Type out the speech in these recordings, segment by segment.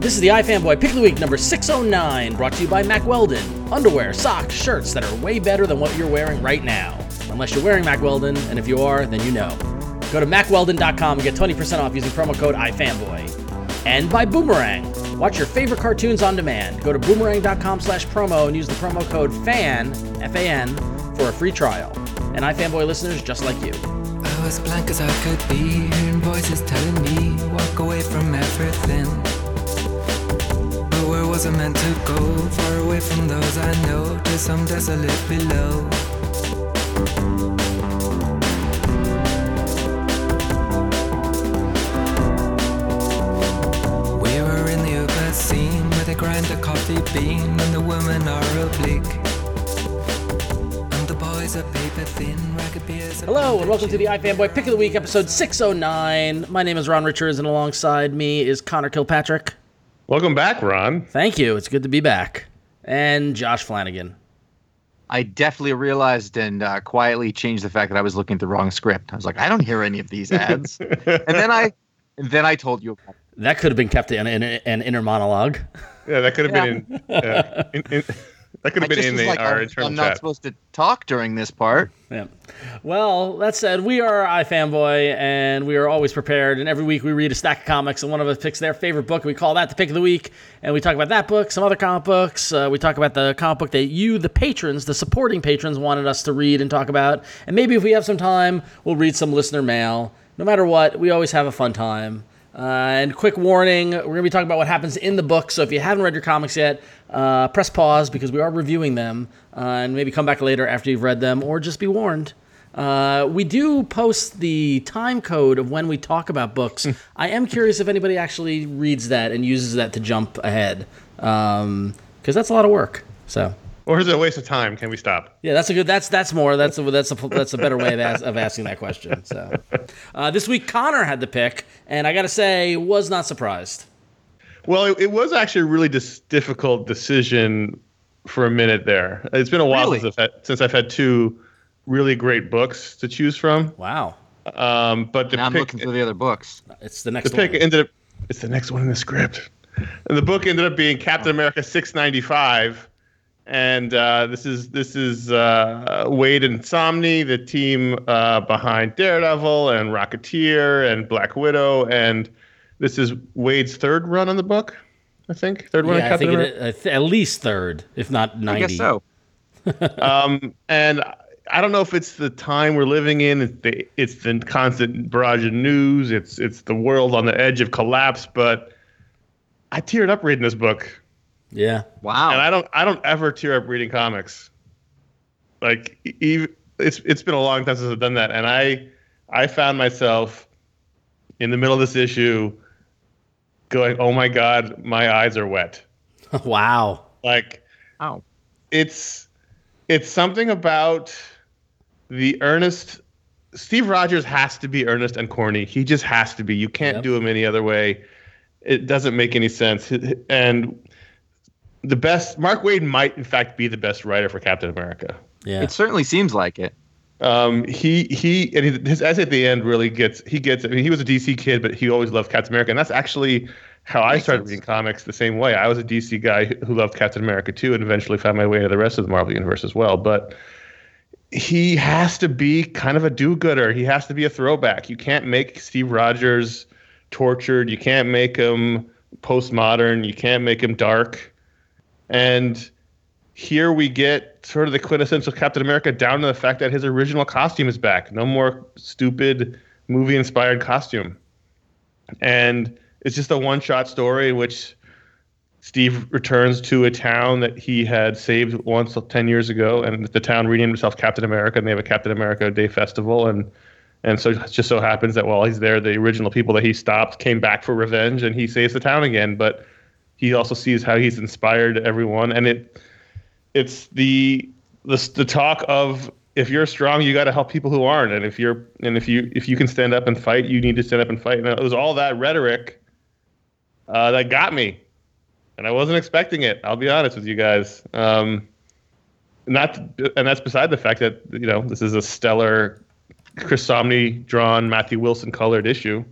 This is the iFanboy Pick of the Week number 609, brought to you by Mack Weldon. Underwear, socks, shirts that are way better than what you're wearing right now. Unless you're wearing Mack Weldon, and if you are, then you know. Go to MackWeldon.com and get 20% off using promo code iFanboy. And by Boomerang. Watch your favorite cartoons on demand. Go to boomerang.com slash promo and use the promo code FAN, F-A-N, for a free trial. And iFanboy listeners just like you. I was blank as I could be, hearing voices telling me, walk away from everything. But where was I meant to go? Far away from those I know, to some desolate below. We were in the scene where they grind coffee bean and the women are oblique. And the boys are paper thin, ragged beers. Hello, and welcome to the iFanboy Pick of the Week, episode 609. My name is Ron Richards, and alongside me is Conor Kilpatrick. Welcome back, Ron. Thank you. It's good to be back. And Josh Flanagan. I definitely realized and uh, quietly changed the fact that I was looking at the wrong script. I was like, I don't hear any of these ads. and then I, and then I told you. About That could have been kept in an, an inner monologue. Yeah, that could have Yeah. been in, uh, in, in that could I have been just in was the, like, our I'm, internal I'm not chat. supposed to talk during this part. Yeah. Well, that said, we are iFanboy, and we are always prepared. And every week we read a stack of comics, and one of us picks their favorite book. And we call that the pick of the week, and we talk about that book, some other comic books. Uh, we talk about the comic book that you, the patrons, the supporting patrons, wanted us to read and talk about. And maybe if we have some time, we'll read some listener mail. No matter what, we always have a fun time. Uh, and quick warning, we're going to be talking about what happens in the book. So if you haven't read your comics yet, uh, press pause because we are reviewing them, uh, and maybe come back later after you've read them, or just be warned. Uh, we do post the time code of when we talk about books. I am curious if anybody actually reads that and uses that to jump ahead, because that's a lot of work. So. Or is it a waste of time? Can we stop? Yeah, that's a good. That's that's more. That's a that's a that's a better way of, as, of asking that question. So, uh, this week Conor had the pick, and I got to say, was not surprised. Well, it, it was actually a really dis- difficult decision for a minute there. It's been a while Really? since I've had, since I've had two really great books to choose from. Wow, Um, but the Now I'm looking through the other books. it's the next the pick ended up it's the next one in the script and the book ended up being captain america 695 and uh, this is this is uh, waid and samnee the team uh, behind daredevil and rocketeer and black widow and this is waid's third run on the book i think third one on Yeah, I captain think it, uh, th- at least third, if not ninety. I guess so. um, and I don't know if it's the time we're living in. It's the, it's the constant barrage of news. It's it's the world on the edge of collapse. But I teared up reading this book, Yeah, Wow. and I don't I don't ever tear up reading comics. Like even it's it's been a long time since I've done that, and I I found myself in the middle of this issue going, "Oh my god, my eyes are wet." wow. Like wow. it's it's something about the earnest Steve Rogers has to be earnest and corny. He just has to be. You can't Yep. do him any other way. It doesn't make any sense. And the best Mark Waid might in fact be the best writer for Captain America. Yeah, It certainly seems like it. Um, he he and his essay at the end really gets he gets. I mean, he was a DC kid, but he always loved Captain America, and that's actually how I started sense. reading comics the same way. I was a DC guy who- who loved Captain America too, and eventually found my way into the rest of the Marvel universe as well. But he has to be kind of a do-gooder. He has to be a throwback. You can't make Steve Rogers tortured. You can't make him postmodern. You can't make him dark. And here we get sort of the quintessential Captain America down to the fact that his original costume is back. No more stupid movie inspired costume. And it's just a one shot story in which Steve returns to a town that he had saved once 10 years ago, and the town renamed himself Captain America, and they have a Captain America Day festival. And and so it just so happens that while he's there, the original people that he stopped came back for revenge, and he saves the town again. But he also sees how he's inspired everyone, and it it's the the the talk of if you're strong, you got to help people who aren't, and if you're and if you if you can stand up and fight, you need to stand up and fight. And it was all that rhetoric uh, that got me, and I wasn't expecting it. I'll be honest with you guys. Um, not and that's beside the fact that you know this is a stellar Chris Samnee drawn, Matthew Wilson colored issue.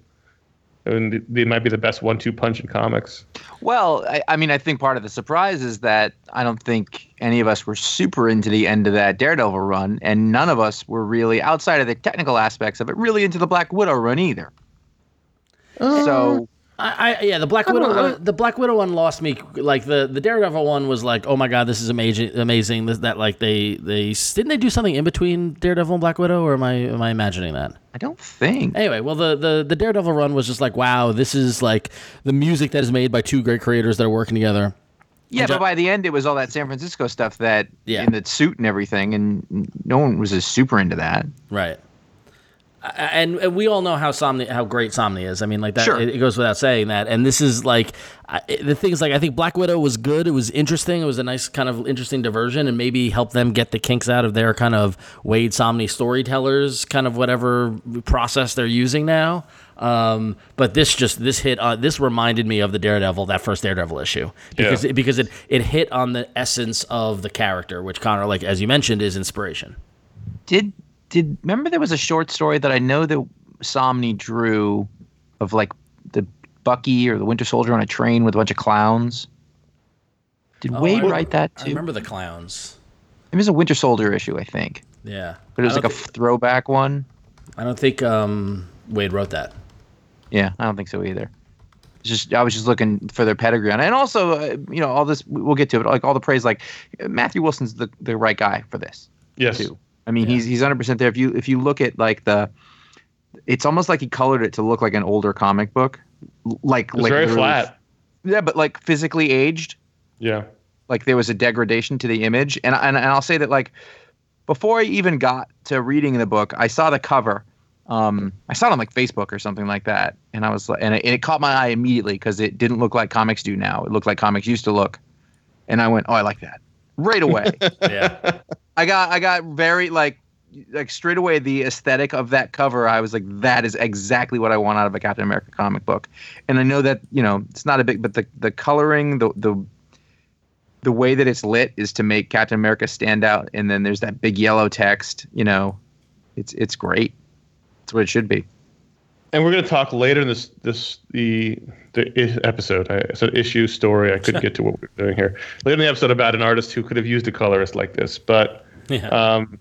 I mean, they might be the best one-two punch in comics. Well, I, I mean, I think part of the surprise is that I don't think any of us were super into the end of that Daredevil run, and none of us were really outside of the technical aspects of it, really into the Black Widow run either. Uh, so I, I yeah, the Black Widow one, the Black Widow one lost me. Like the the Daredevil one was like, oh my god, this is amazing, amazing. This, that like they they didn't they do something in between Daredevil and Black Widow, or am I am I imagining that? I don't think. Anyway, well the the the Daredevil run was just like, wow, this is like the music that is made by two great creators that are working together. Yeah, but by the end, it was all that San Francisco stuff that Yeah. in the suit and everything, and no one was as super into that. Right. A- And, and we all know how Samnee how great Samnee is. I mean, like that. Sure. It, it goes without saying that. And this is like I, the things like I think Black Widow was good. It was interesting. It was a nice kind of interesting diversion, and maybe help them get the kinks out of their kind of Waid Samnee storytellers, kind of whatever process they're using now. Um, but this just this hit uh, this reminded me of the Daredevil that first Daredevil issue because Yeah. it, because it it hit on the essence of the character, which Conor, like as you mentioned, is inspiration. Did did remember there was a short story that I know that Samnee drew of like the Bucky or the Winter Soldier on a train with a bunch of clowns. Did Oh, Waid I- write that too? I too? remember the clowns. It was a Winter Soldier issue, I think, Yeah, but it was like a don't throwback one. I don't think um, Waid wrote that. Yeah, I don't think so either. It's just I was just looking for their pedigree on it, and also uh, you know all this we'll get to it. Like all the praise, like Matthew Wilson's the the right guy for this. Yes. too. I mean, he's he's 100 percent there. If you if you look at like the, it's almost like he colored it to look like an older comic book, like It's like very flat. Yeah, but like physically aged. Yeah. Like there was a degradation to the image, and and, and I'll say that like before I even got to reading the book, I saw the cover. Um, I saw it on like Facebook or something like that, and I was like, and it, and it caught my eye immediately because it didn't look like comics do now. It looked like comics used to look, and I went, oh, I like that right away. Yeah, I got I got very like like straight away the aesthetic of that cover. I was like, that is exactly what I want out of a Captain America comic book. And I know that you know it's not a big, but the the coloring, the the the way that it's lit is to make Captain America stand out. And then there's that big yellow text. You know, it's it's great. It's what it should be. And we're going to talk later in this this the the episode. I, it's an issue story. I couldn't get to what we're doing here. Later in the episode about an artist who could have used a colorist like this, but yeah. um,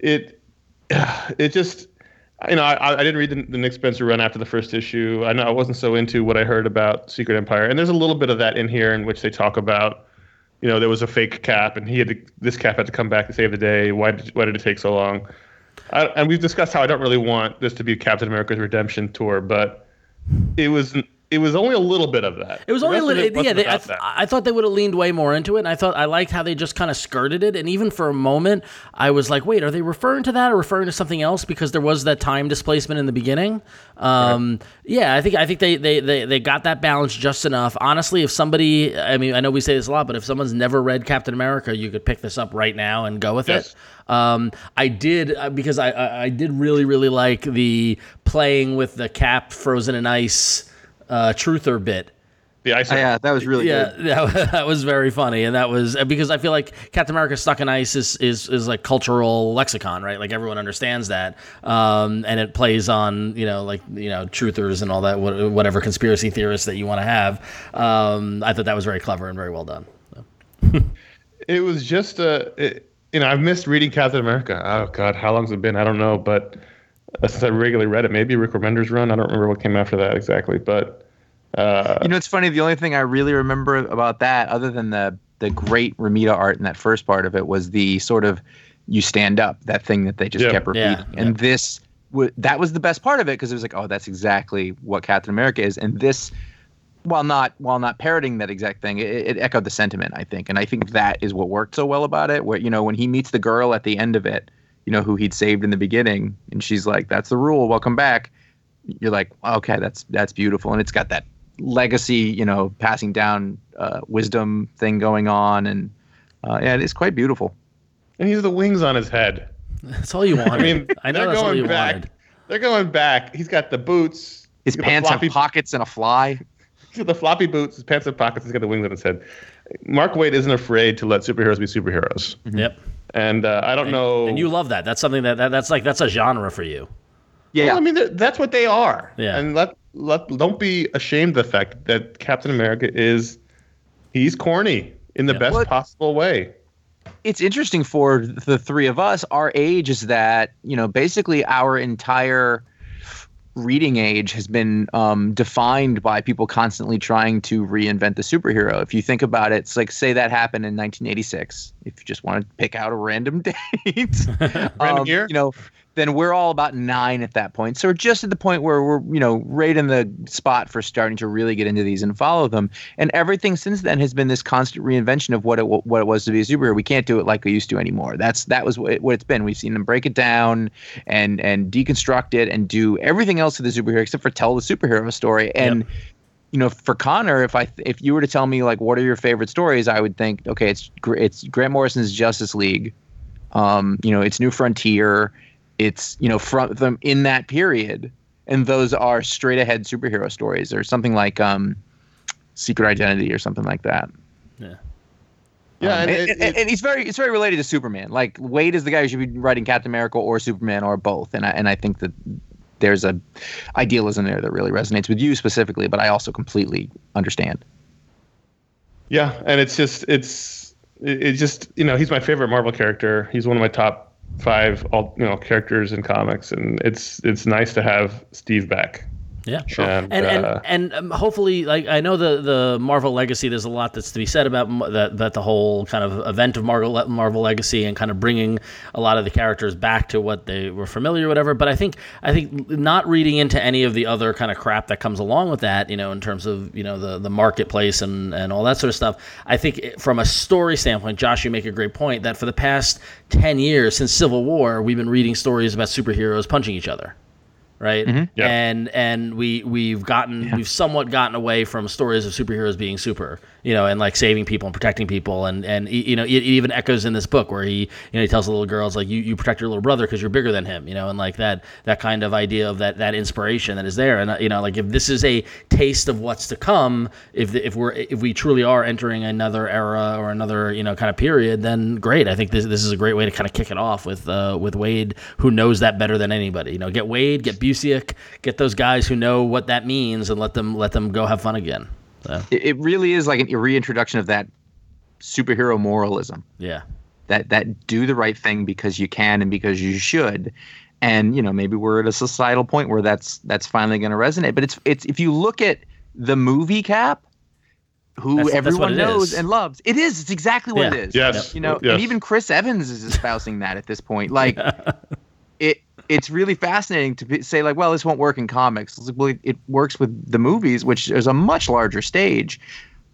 it it just you know I, I didn't read the, the Nick Spencer run after the first issue. I know I wasn't so into what I heard about Secret Empire, and there's a little bit of that in here in which they talk about you know there was a fake cap and he had to, this cap had to come back to save the day. Why did why did it take so long? I, and we've discussed how I don't really want this to be Captain America's redemption tour, but it was it was only a little bit of that. It was The only a little, it yeah. They, I, th- that. I thought they would have leaned way more into it, and I thought I liked how they just kind of skirted it. And even for a moment, I was like, "Wait, are they referring to that or referring to something else?" Because there was that time displacement in the beginning. Um, Yeah, I think I think they, they they they got that balance just enough. Honestly, if somebody, I mean, I know we say this a lot, but if someone's never read Captain America, you could pick this up right now and go with Yes. it. Um, I did uh, because I, I I did really really like the playing with the cap frozen in ice uh, truther bit. the ice. Oh, yeah, that was really Yeah, good. that, that was very funny, and that was because I feel like Captain America Stuck in Ice is is, is like cultural lexicon, right? Like everyone understands that, um, and it plays on you know like you know truthers and all that whatever conspiracy theorists that you want to have. Um, I thought that was very clever and very well done. It was just a, it, you know, I've missed reading Captain America. Oh God, how long's it been? I don't know, but uh, since I regularly read it, maybe Rick Remender's run. I don't remember what came after that exactly, but uh, You know, it's funny. The only thing I really remember about that, other than the the great Romita art in that first part of it, was the sort of you stand up that thing that they just Yeah. kept Yeah, repeating. And this, w- that was the best part of it because it was like, oh, that's exactly what Captain America is. And this, while not while not parroting that exact thing, it, it echoed the sentiment, I think. And I think that is what worked so well about it. Where you know when he meets the girl at the end of it, you know who he'd saved in the beginning, and she's like, "That's the rule. Welcome back." You're like, okay, that's that's beautiful, and it's got that legacy, you know, passing down uh, wisdom thing going on, and uh, yeah, it is quite beautiful. and he's the wings on his head. That's all you want. I mean, I know they're that's all going you back. wanted. They're going back. He's got the boots. His He's got the pants have pockets and a fly. He's got the floppy boots. His pants have pockets. He's got the wings on his head. Mark Waid isn't afraid to let superheroes be superheroes, Yep. And uh, I don't know. And you love that. That's something that, that that's like that's a genre for you. Yeah, Well, I mean, that's what they are. Yeah. And let let, don't be ashamed of the fact that Captain America is he's corny in the Yeah. best What- possible way. it's interesting for the three of us. Our age is that you know basically our entire reading age has been um, defined by people constantly trying to reinvent the superhero. If you think about it, it's like say that happened in 1986. If you just want to pick out a random date, um, year? you know, then we're all about nine at that point. So we're just at the point where we're you know right in the spot for starting to really get into these and follow them. And everything since then has been this constant reinvention of what it what it was to be a superhero. We can't do it like we used to anymore. That's that was what, it, what it's been. We've seen them break it down and and deconstruct it and do everything else to the superhero except for tell the superhero story. And you know, for Conor, if I if you were to tell me like what are your favorite stories, I would think okay, it's it's Grant Morrison's Justice League, um, you know, it's New Frontier, it's you know from them in that period, and those are straight ahead superhero stories or something like um, Secret Identity or something like that. Yeah. Yeah, Um, and and, it- and- it- and he's very it's very related to Superman. Like Waid is the guy who should be writing Captain America or Superman or both, and I and I think that there's a idealism there that really resonates with you specifically, but I also completely understand. Yeah, and it's just it's it, it just you know he's my favorite Marvel character. He's one of my top five all you know characters in comics, and it's it's nice to have Steve back. Yeah, Sure. And, and and, uh, and um, hopefully, like I know the the Marvel Legacy. There's a lot that's to be said about that that the whole kind of event of Marvel Marvel Legacy and kind of bringing a lot of the characters back to what they were familiar, whatever. But I think I think not reading into any of the other kind of crap that comes along with that, you know, in terms of you know the the marketplace and and all that sort of stuff. I think from a story standpoint, Josh, you make a great point that for the past ten years since Civil War, we've been reading stories about superheroes punching each other right? Yeah. And and we we've gotten we've somewhat gotten away from stories of superheroes being super, you know, and like saving people and protecting people, and and you know it, it even echoes in this book where he you know he tells the little girls like you, you protect your little brother because you're bigger than him, you know, and like that that kind of idea of that that inspiration that is there, and uh, you know like if this is a taste of what's to come, if the, if we're if we truly are entering another era or another you know kind of period, then great. I think this this is a great way to kind of kick it off with uh, with Waid who knows that better than anybody. You know, get Waid, get Busiek, get those guys who know what that means, and let them let them go have fun again. So It, it really is like a reintroduction of that superhero moralism. yeah, that that do the right thing because you can and because you should and you know maybe we're at a societal point where that's that's finally going to resonate but it's it's if you look at the movie cap who That's- that's everyone it knows is. and loves it is it's exactly what Yeah. it is Yes. you know Yes. and even chris evans is espousing that at this point like it it's really fascinating to be, say like well this won't work in comics. It's like, well, it, it works with the movies which is a much larger stage.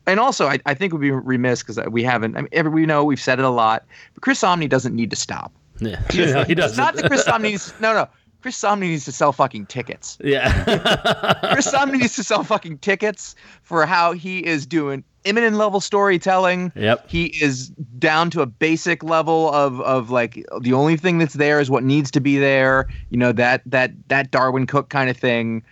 And also I, I think we'd be remiss because we haven't I mean, every, we know we've said it a lot but chris samnee doesn't need to stop. Yeah, No, he doesn't. not that chris samnee needs no no. Chris samnee needs to sell fucking tickets. Yeah, chris samnee needs to sell fucking tickets for how he is doing imminent level storytelling Yep. he is down to a basic level of of like the only thing that's there is what needs to be there you know that that that darwin cooke kind of thing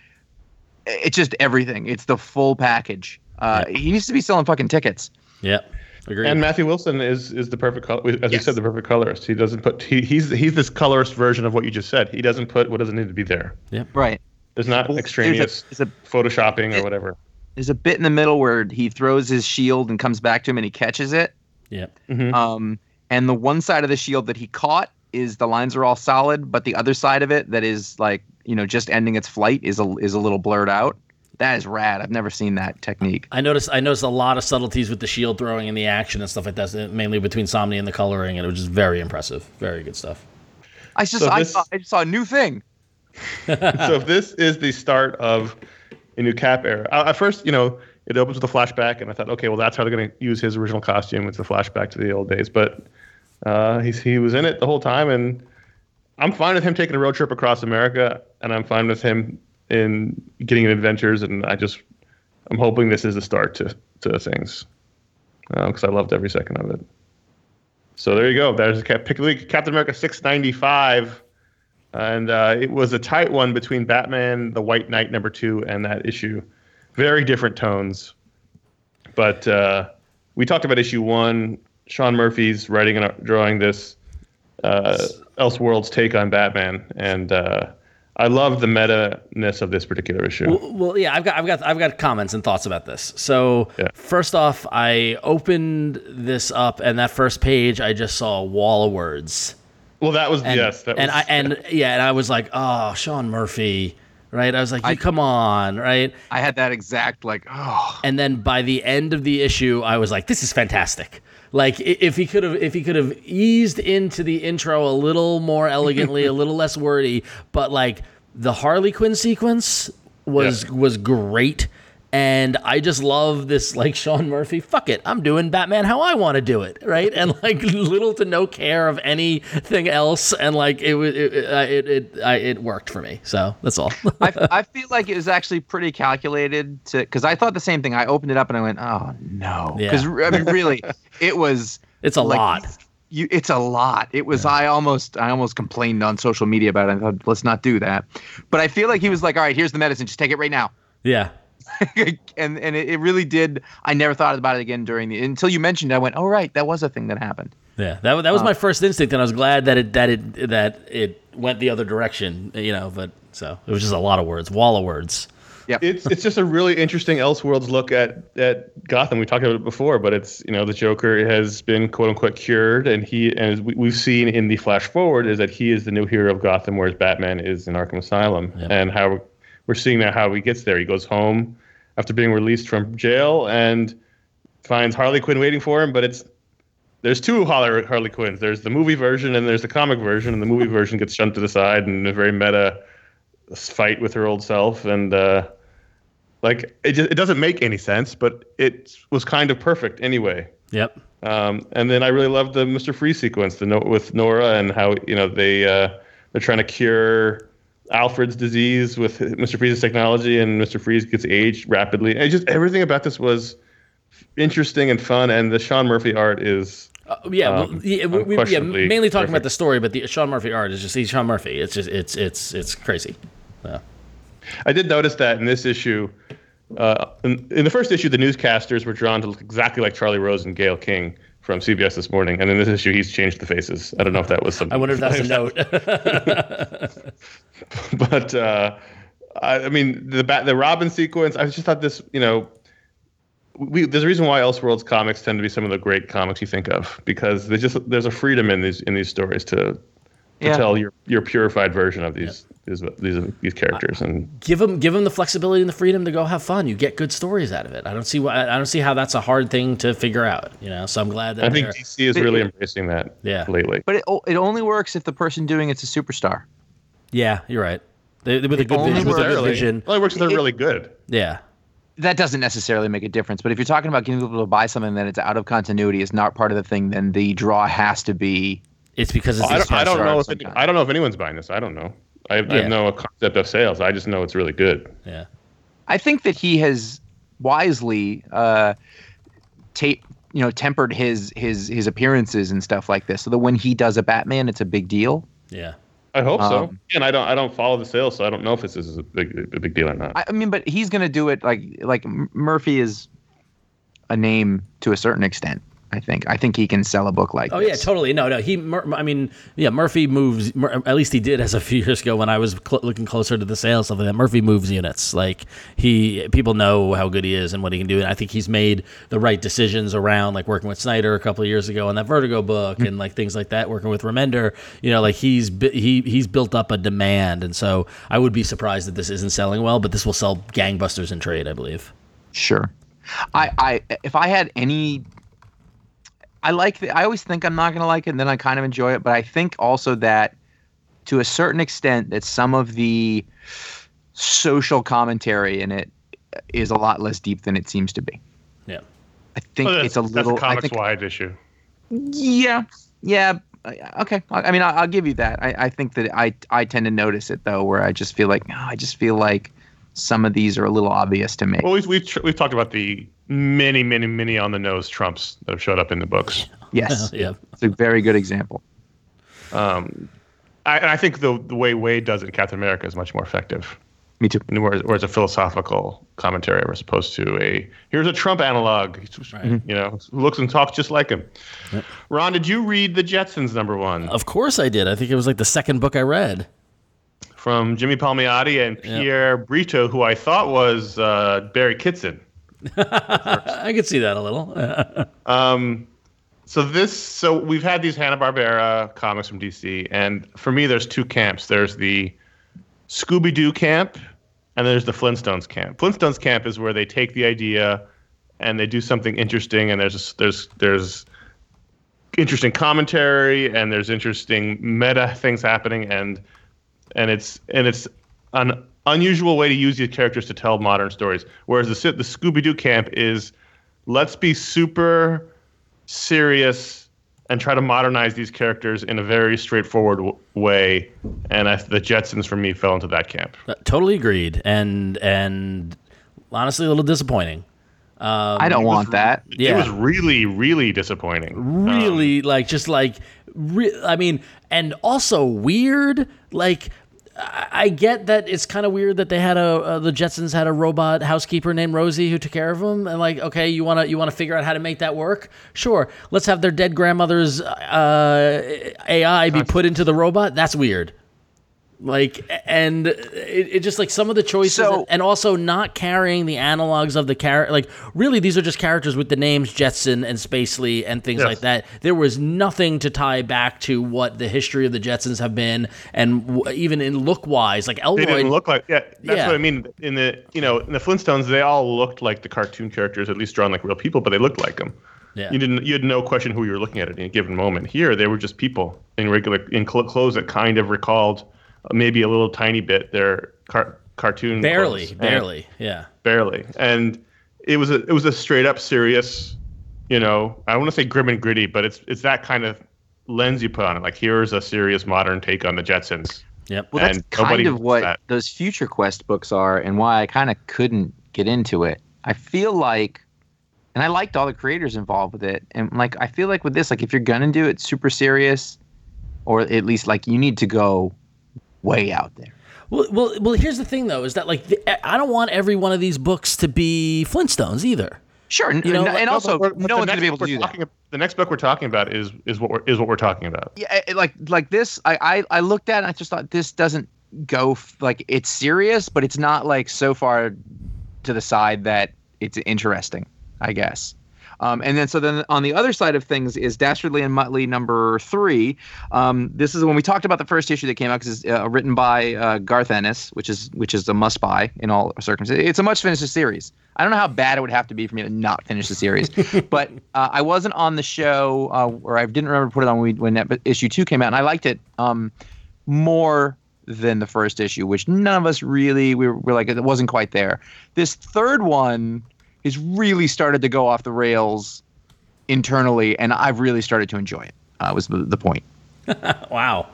it's just everything it's the full package uh, he needs to be selling fucking tickets yep. Agreed. And Matthew Wilson is is the perfect color, as you said, the perfect colorist. He doesn't put he, he's he's this colorist version of what you just said. He doesn't put what doesn't need to be there. Yep. Right There's not extraneous there's a, there's a photoshopping or whatever. There's a bit in the middle where he throws his shield and comes back to him and he catches it yep. Um, and the one side of the shield that he caught is the lines are all solid, but the other side of it that is like you know just ending its flight is a is a little blurred out. That is rad. I've never seen that technique. I noticed I noticed a lot of subtleties with the shield throwing and the action and stuff like that, mainly between Samnee and the coloring, and it was just very impressive. Very good stuff. I just So I, this- saw, I just saw a new thing. so if this is the start of a new Cap era, I- at first, you know, it opens with a flashback, and I thought, okay, well, that's how they're going to use his original costume. It's a flashback to the old days, but uh, he's, he was in it the whole time, and I'm fine with him taking a road trip across America, and I'm fine with him in getting in adventures, and I just I'm hoping this is the start to to things because I loved every second of it. So there you go. There's Cap- Captain America 695 and uh, it was a tight one between Batman, the White Knight number two, and that issue. Very different tones, but uh, we talked about issue one. Sean Murphy's writing and drawing this uh, Elseworlds take on Batman, and uh, I love the meta ness of this particular issue. Well, well, yeah, I've got, I've got, I've got comments and thoughts about this. So Yeah. first off, I opened this up, and that first page, I just saw a wall of words. Well, that was And, yes, that and was, I and yeah, and I was like, oh, Sean Murphy, right? I was like, you I- come on, right? I had that exact like, oh, And then by the end of the issue, I was like, this is fantastic. Like if he could have if he could have eased into the intro a little more elegantly, a little less wordy, but like the Harley Quinn sequence was Yeah. was great. And I just love this, like Sean Murphy. Fuck it, I'm doing Batman how I want to do it, right? And like little to no care of anything else, and like it was, it it it, it, I, it worked for me. So that's all. I, I feel like it was actually pretty calculated to because I thought the same thing. I opened it up and I went, oh no, Yeah. because I mean, really, it was it's a like, lot. You, it's a lot. It was. I almost, I almost complained on social media about it. I thought, let's not do that. But I feel like he was like, all right, here's the medicine. Just take it right now. Yeah, and and it, it really did. I never thought about it again during the until you mentioned. it, I went, oh right, that was a thing that happened. Yeah, that, that was uh, my first instinct, and I was glad that it that it that it went the other direction. You know, but so it was just a lot of words, wall of words. Yeah, it's it's just a really interesting Elseworlds look at at Gotham. We talked about it before, but it's you know the Joker has been quote unquote cured, and he and as we, we've seen in the flash forward is that he is the new hero of Gotham, whereas Batman is in Arkham Asylum, Yep. and how we're seeing now how he gets there. He goes home after being released from jail and finds Harley Quinn waiting for him, but it's there's two Harley, Harley Quinns. There's the movie version and there's the comic version, and the movie version gets shunned to the side in a very meta fight with her old self, and uh, like it just, it doesn't make any sense, but it was kind of perfect anyway. Yep. Um, and then I really loved the Mr. Freeze sequence, the note with Nora and how you know they uh, they're trying to cure Alfred's disease with Mr. Freeze's technology, and Mr. Freeze gets aged rapidly. And just everything about this was interesting and fun, and the Sean Murphy art is Uh, yeah, Um, yeah, we, yeah, mainly talking about the story, but the Sean Murphy art is just he's Sean Murphy. It's just it's it's it's crazy. Yeah. I did notice that in this issue, uh, in, in the first issue, the newscasters were drawn to look exactly like Charlie Rose and Gayle King from CBS this morning, and in this issue, he's changed the faces. I don't know if that was something. I wonder if that's a note. but uh, I, I mean, the bat, the Robin sequence. I just thought this, you know. We, there's a reason why Elseworlds comics tend to be some of the great comics you think of because there's just there's a freedom in these in these stories to, to Yeah. tell your your purified version of these these these these characters and give them give him the flexibility and the freedom to go have fun. You get good stories out of it. I don't see why I don't see how that's a hard thing to figure out. You know, so I'm glad that I think DC is really embracing that Yeah. lately. But it it only works if the person doing it's a superstar. yeah, you're right. They, with a good only vision, with a good vision. It only works if they're It- really good. Yeah, That doesn't necessarily make a difference. But if you're talking about getting people to buy something that it's out of continuity, is not part of the thing, then the draw has to be. it's because it's I don't, I don't know if it. I don't know if anyone's buying this. I don't know. I have, I have no concept of sales. I just know it's really good. Yeah, I think that he has wisely uh, tape, you know, tempered his his his appearances and stuff like this, so that when he does a Batman, it's a big deal. yeah. I hope so. Um, And I don't I don't follow the sales, so I don't know if this is a big a big deal or not. I, I mean, but he's going to do it like like Murphy is a name to a certain extent. I think. I think he can sell a book like Oh this. yeah, totally. No, no. He, Mur- I mean, yeah. Murphy moves. Mur- at least he did as a few years ago when I was cl- looking closer to the sales of that. Murphy moves units. Like he, people know how good he is and what he can do. And I think he's made the right decisions around like working with Snyder a couple of years ago on that Vertigo book hmm. and like things like that. Working with Remender, you know, like he's bi- he he's built up a demand. And so I would be surprised that this isn't selling well, but this will sell gangbusters in trade, I believe. Sure. I, I if I had any I like the, I always think I'm not going to like it and then I kind of enjoy it, but I think also that to a certain extent that some of the social commentary in it is a lot less deep than it seems to be. Yeah. I think Well, it's a little That's a I comics wide issue. yeah. Yeah, uh, okay. I I mean, I- I'll give you that. I, I think that I I tend to notice it though, where I just feel like oh, I just feel like some of these are a little obvious to me. Well, we've we've, tr- we've talked about the many many many on the nose Trumps that have showed up in the books. yes, Yeah. it's a very good example. Um, I, and I think the the way Waid does it in Captain America is much more effective. Me too. And Where, where it's a philosophical commentary as opposed to a here's a Trump analog, you know, who looks and talks just like him. Ron, did you read the Jetsons number one? Of course I did. I think it was like the second book I read. From Jimmy Palmiotti and Pierre Brito, who I thought was uh, Barry Kitson. I could see that a little. Um, so this, so we've had these Hanna Barbera comics from DC, and for me, there's two camps. There's the Scooby Doo camp, and then there's the Flintstones camp. Flintstones camp is where they take the idea and they do something interesting, and there's there's there's interesting commentary and there's interesting meta things happening, and and it's and it's an unusual way to use these characters to tell modern stories. Whereas the the Scooby Doo camp is let's be super serious and try to modernize these characters in a very straightforward w- way. And I, the Jetsons for me fell into that camp. Uh, totally agreed, and and honestly, a little disappointing. I don't want that. Yeah. It was really, really disappointing. really like just like re- i mean and also weird like I get that it's kind of weird that they had a uh, the Jetsons had a robot housekeeper named Rosie who took care of them, and like, okay, you wanna you wanna figure out how to make that work? Sure, let's have their dead grandmother's uh, AI be put into the robot. That's weird. Like, and it, it just like some of the choices, So- and also not carrying the analogs of the character. Like, really, these are just characters with the names Jetson and Spacely and things Yes. like that. There was nothing to tie back to what the history of the Jetsons have been, and w- even in look wise, like Elroy. They didn't look like yeah. That's Yeah. what I mean. In the you know in the Flintstones, they all looked like the cartoon characters, at least drawn like real people, but they looked like them. Yeah. You didn't. You had no question who you were looking at at any given moment. Here, they were just people in regular in cl- clothes that kind of recalled maybe a little tiny bit their car- cartoon. barely, clothes. And- barely, yeah. barely. And it was a it was a straight up serious, you know, I don't want to say grim and gritty, but it's it's that kind of lens you put on it. Like here's a serious modern take on the Jetsons. Yep. Well, that's And nobody kind of what that. those Future Quest books are, and why I kind of couldn't get into it. I feel like, and I liked all the creators involved with it, and like I feel like with this, like if you're gonna do it super serious, or at least like you need to go way out there. Well, well, well. Here's the thing, though, is that like the, I don't want every one of these books to be Flintstones either. Sure, and, You know, and, like- also but- but no the one's next gonna be able book to we're do that. talking ab- The next book we're talking about is is what we're is what we're talking about. yeah, eh, eh, like like this, I, I I looked at it and I just thought this doesn't go f- like it's serious, but it's not like so far to the side that it's interesting, I guess. Um, and then so then on the other side of things is Dastardly and Muttley number three. Um, this is when we talked about the first issue that came out because it's uh, written by uh, Garth Ennis, which is which is a must buy in all circumstances. It's a much finished series. I don't know how bad it would have to be for me to not finish the series, but uh, I wasn't on the show uh, or I didn't remember to put it on when, we, when issue two came out, and I liked it um, more than the first issue, which none of us really we were, we're like it wasn't quite there. This third one has really started to go off the rails internally, and I've really started to enjoy it. Uh, was the, the point. Wow.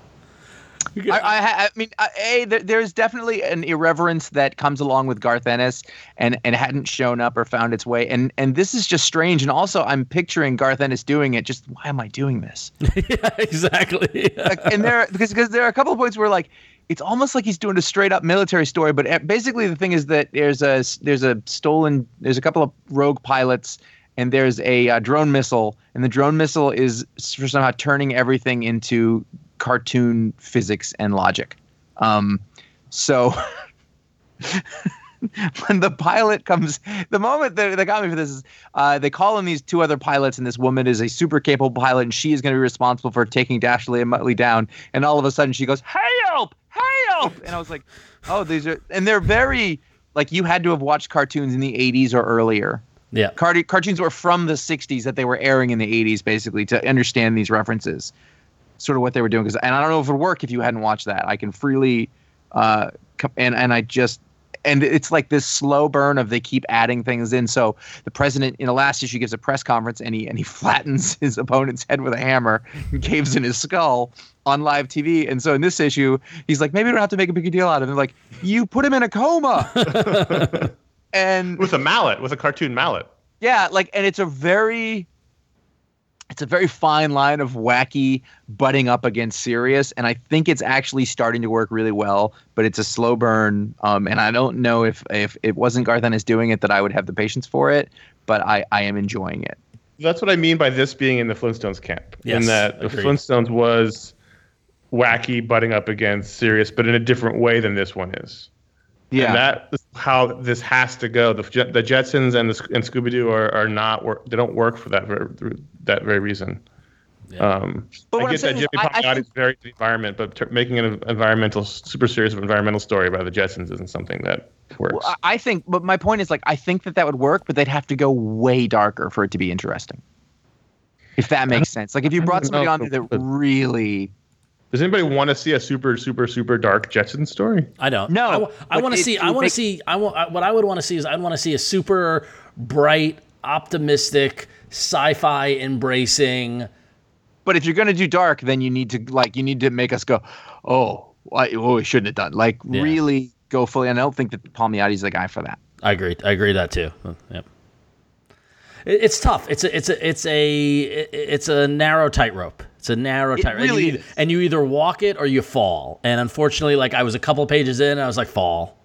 I, I, I mean, a there, there's definitely an irreverence that comes along with Garth Ennis, and and hadn't shown up or found its way, and and this is just strange. And also, I'm picturing Garth Ennis doing it. Just why am I doing this? yeah, exactly. Like, and there because because there are a couple of points where like it's almost like he's doing a straight up military story. But uh, basically, the thing is that there's a there's a stolen there's a couple of rogue pilots. And there's a uh, drone missile, and the drone missile is for somehow turning everything into cartoon physics and logic. Um, so when the pilot comes, the moment that they got me for this is uh, they call in these two other pilots, and this woman is a super capable pilot, and she is going to be responsible for taking Dastardly and Muttley down. And all of a sudden, she goes, "Help! Help!" And I was like, "Oh, these are," and they're very like you had to have watched cartoons in the '80s or earlier. yeah. Cart- cartoons were from the 60s that they were airing in the 80s basically to understand these references sort of what they were doing 'Cause- and i don't know if it would work if you hadn't watched that i can freely uh and and i just and it's like this slow burn of they keep adding things in so the president in the last issue gives a press conference and he and he flattens his opponent's head with a hammer and caves in his skull on live tv and so in this issue he's like maybe we don't have to make a big deal out of it they're like you put him in a coma and With a mallet, with a cartoon mallet. yeah, like, and it's a very, it's a very fine line of wacky butting up against serious, and I think it's actually starting to work really well. But it's a slow burn, um, and I don't know if if it wasn't Garth Ennis doing it that I would have the patience for it. But I I am enjoying it. That's what I mean by this being in the Flintstones camp. Yes, in that the. Flintstones was wacky, butting up against serious, but in a different way than this one is. Yeah. And that is how this has to go. The, the Jetsons and the and Scooby Doo are, are not work. They don't work for that very, that very reason. Um, But I what I'm get that Jimmy I- I Palmiotti is very into the environment, but ter- making an environmental, super serious environmental story by the Jetsons isn't something that works. Well, I I think, but my point is like I think that that would work, but they'd have to go way darker for it to be interesting. If that makes sense. Like if you brought somebody on if there that would. really Does anybody want to see a super, super, super dark Jetson story? I don't. No, I, but want to see. I want to see. I want. What I would want to see is I'd want to see a super bright, optimistic, sci-fi embracing. but if you're gonna do dark, then you need to like you need to make us go, oh, why, oh, we shouldn't have done. Like Yeah. really go fully. And I don't think that Palmiotti's the guy for that. I agree. I agree that too. Uh, yep. It, it's tough. It's a. It's a. It's a. It's a narrow tightrope. It's a narrow It tightrope. really and, you, is. and you either walk it or you fall. And unfortunately, like I was a couple pages in, I was like fall.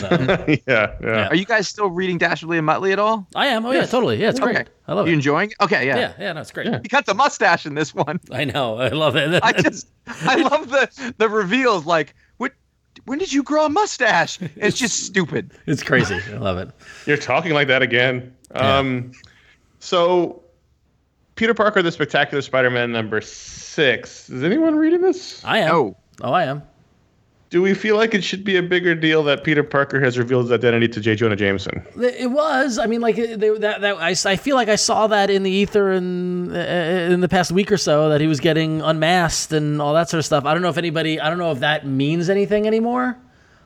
So, yeah, yeah. Are you guys still reading Dastardly and Muttley at all? I am. Oh yeah, totally. Yeah, it's great. I love you it. You enjoying? it? Okay, yeah. Yeah, yeah, no, it's great. He got the mustache in this one. I know. I love it. I just, I love the the reveals. Like, what? When did you grow a mustache? It's just stupid. it's crazy. I love it. You're talking like that again. Um, so, Peter Parker, the Spectacular Spider-Man number six. Is anyone reading this? I am. Oh, Oh, I am. Do we feel like it should be a bigger deal that Peter Parker has revealed his identity to J. Jonah Jameson? It was. I mean, like they, that. That I, I feel like I saw that in the ether in uh, in the past week or so that he was getting unmasked and all that sort of stuff. I don't know if anybody. I don't know if that means anything anymore.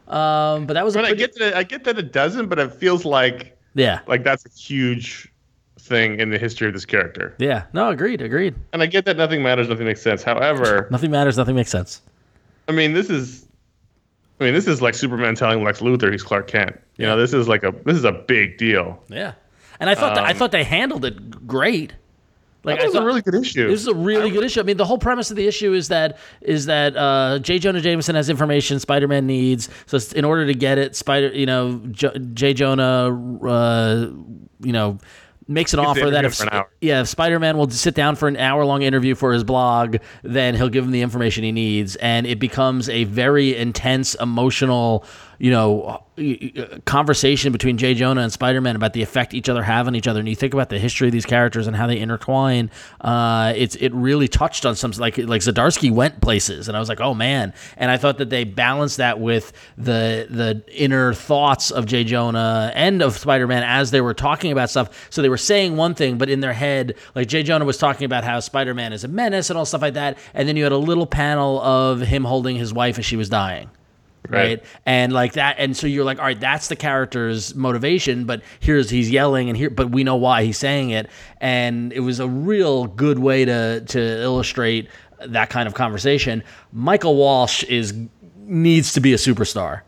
Um, but that was. I a mean, I get that. I get that it doesn't, but it feels like Yeah. like that's a huge thing in the history of this character. Yeah. No. Agreed. Agreed. And I get that nothing matters, nothing makes sense. However, Nothing matters. Nothing makes sense. I mean, this is, I mean, this is like Superman telling Lex Luthor he's Clark Kent. You know, this is like a this is a big deal. Yeah. And I thought that, I Um, thought they handled it great. Like That I was thought, a really good issue. This is a really good issue. I mean, the whole premise of the issue is that is that uh, J. Jonah Jameson has information Spider-Man needs. So in order to get it, Spider, you know, J. J. Jonah, uh, you know, makes an offer that if for an hour. yeah, if Spider-Man will sit down for an hour-long interview for his blog, then he'll give him the information he needs, and it becomes a very intense, emotional, you know, conversation between Jay Jonah and Spider-Man about the effect each other have on each other. And you think about the history of these characters and how they intertwine. Uh, it's it really touched on some like like Zdarsky went places, and I was like, oh man. And I thought that they balanced that with the the inner thoughts of Jay Jonah and of Spider-Man as they were talking about stuff. So they were saying one thing, but in their head, like Jay Jonah was talking about how Spider-Man is a menace and all stuff like that. And then you had a little panel of him holding his wife as she was dying right? Right. And like that, and so you're like, all right, that's the character's motivation, but here's he's yelling, and here, but we know why he's saying it, and it was a real good way to to illustrate that kind of conversation. Michael Walsh is needs to be a superstar.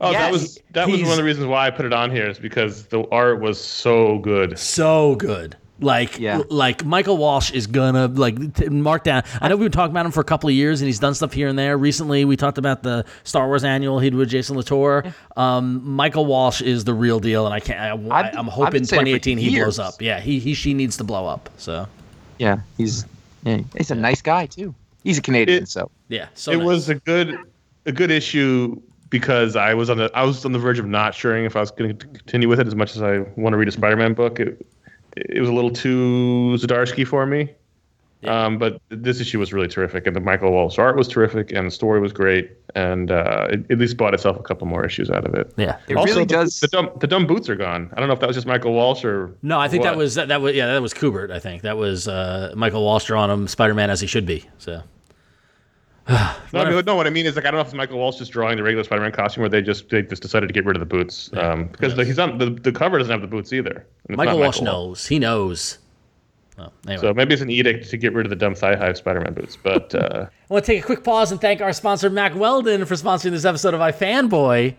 oh, that was that was one of the reasons why I put it on here is because the art was so good. So good. Like, Yeah. like Michael Walsh is gonna like t- mark down. I know we've been talking about him for a couple of years, and he's done stuff here and there. Recently, we talked about the Star Wars annual he did with Jason Latour. Um, Michael Walsh is the real deal, and I can't. I, I've been- I, am hoping saying it for 2018 he blows up. Yeah, he he she needs to blow up. So yeah, he's yeah, he's a nice guy too. He's a Canadian, It- so yeah, so it nice. was a good a good issue because I was on the I was on the verge of not sure if I was going to continue with it as much as I want to read a Spider-Man book. It, it was a little too Zdarsky for me. Um, but this issue was really terrific, and the Michael Walsh art was terrific, and the story was great, and uh, it at least bought itself a couple more issues out of it. yeah. it Also, really the, does. The dumb, the dumb boots are gone. I don't know if that was just Michael Walsh or No, I think that was that, that was yeah that was Kubert. I think that was uh, Michael Walsh on him Spider Man as he should be. So No, I mean, no, what I mean is like I don't know if Michael Walsh is just drawing the regular Spider-Man costume, or they just they just decided to get rid of the boots um, because the, he's on the, the cover doesn't have the boots either. Michael Walsh knows. He knows. Oh, anyway. So maybe it's an edict to get rid of the dumb thigh high Spider-Man boots. But uh, I want to take a quick pause and thank our sponsor, Mack Weldon, for sponsoring this episode of iFanboy.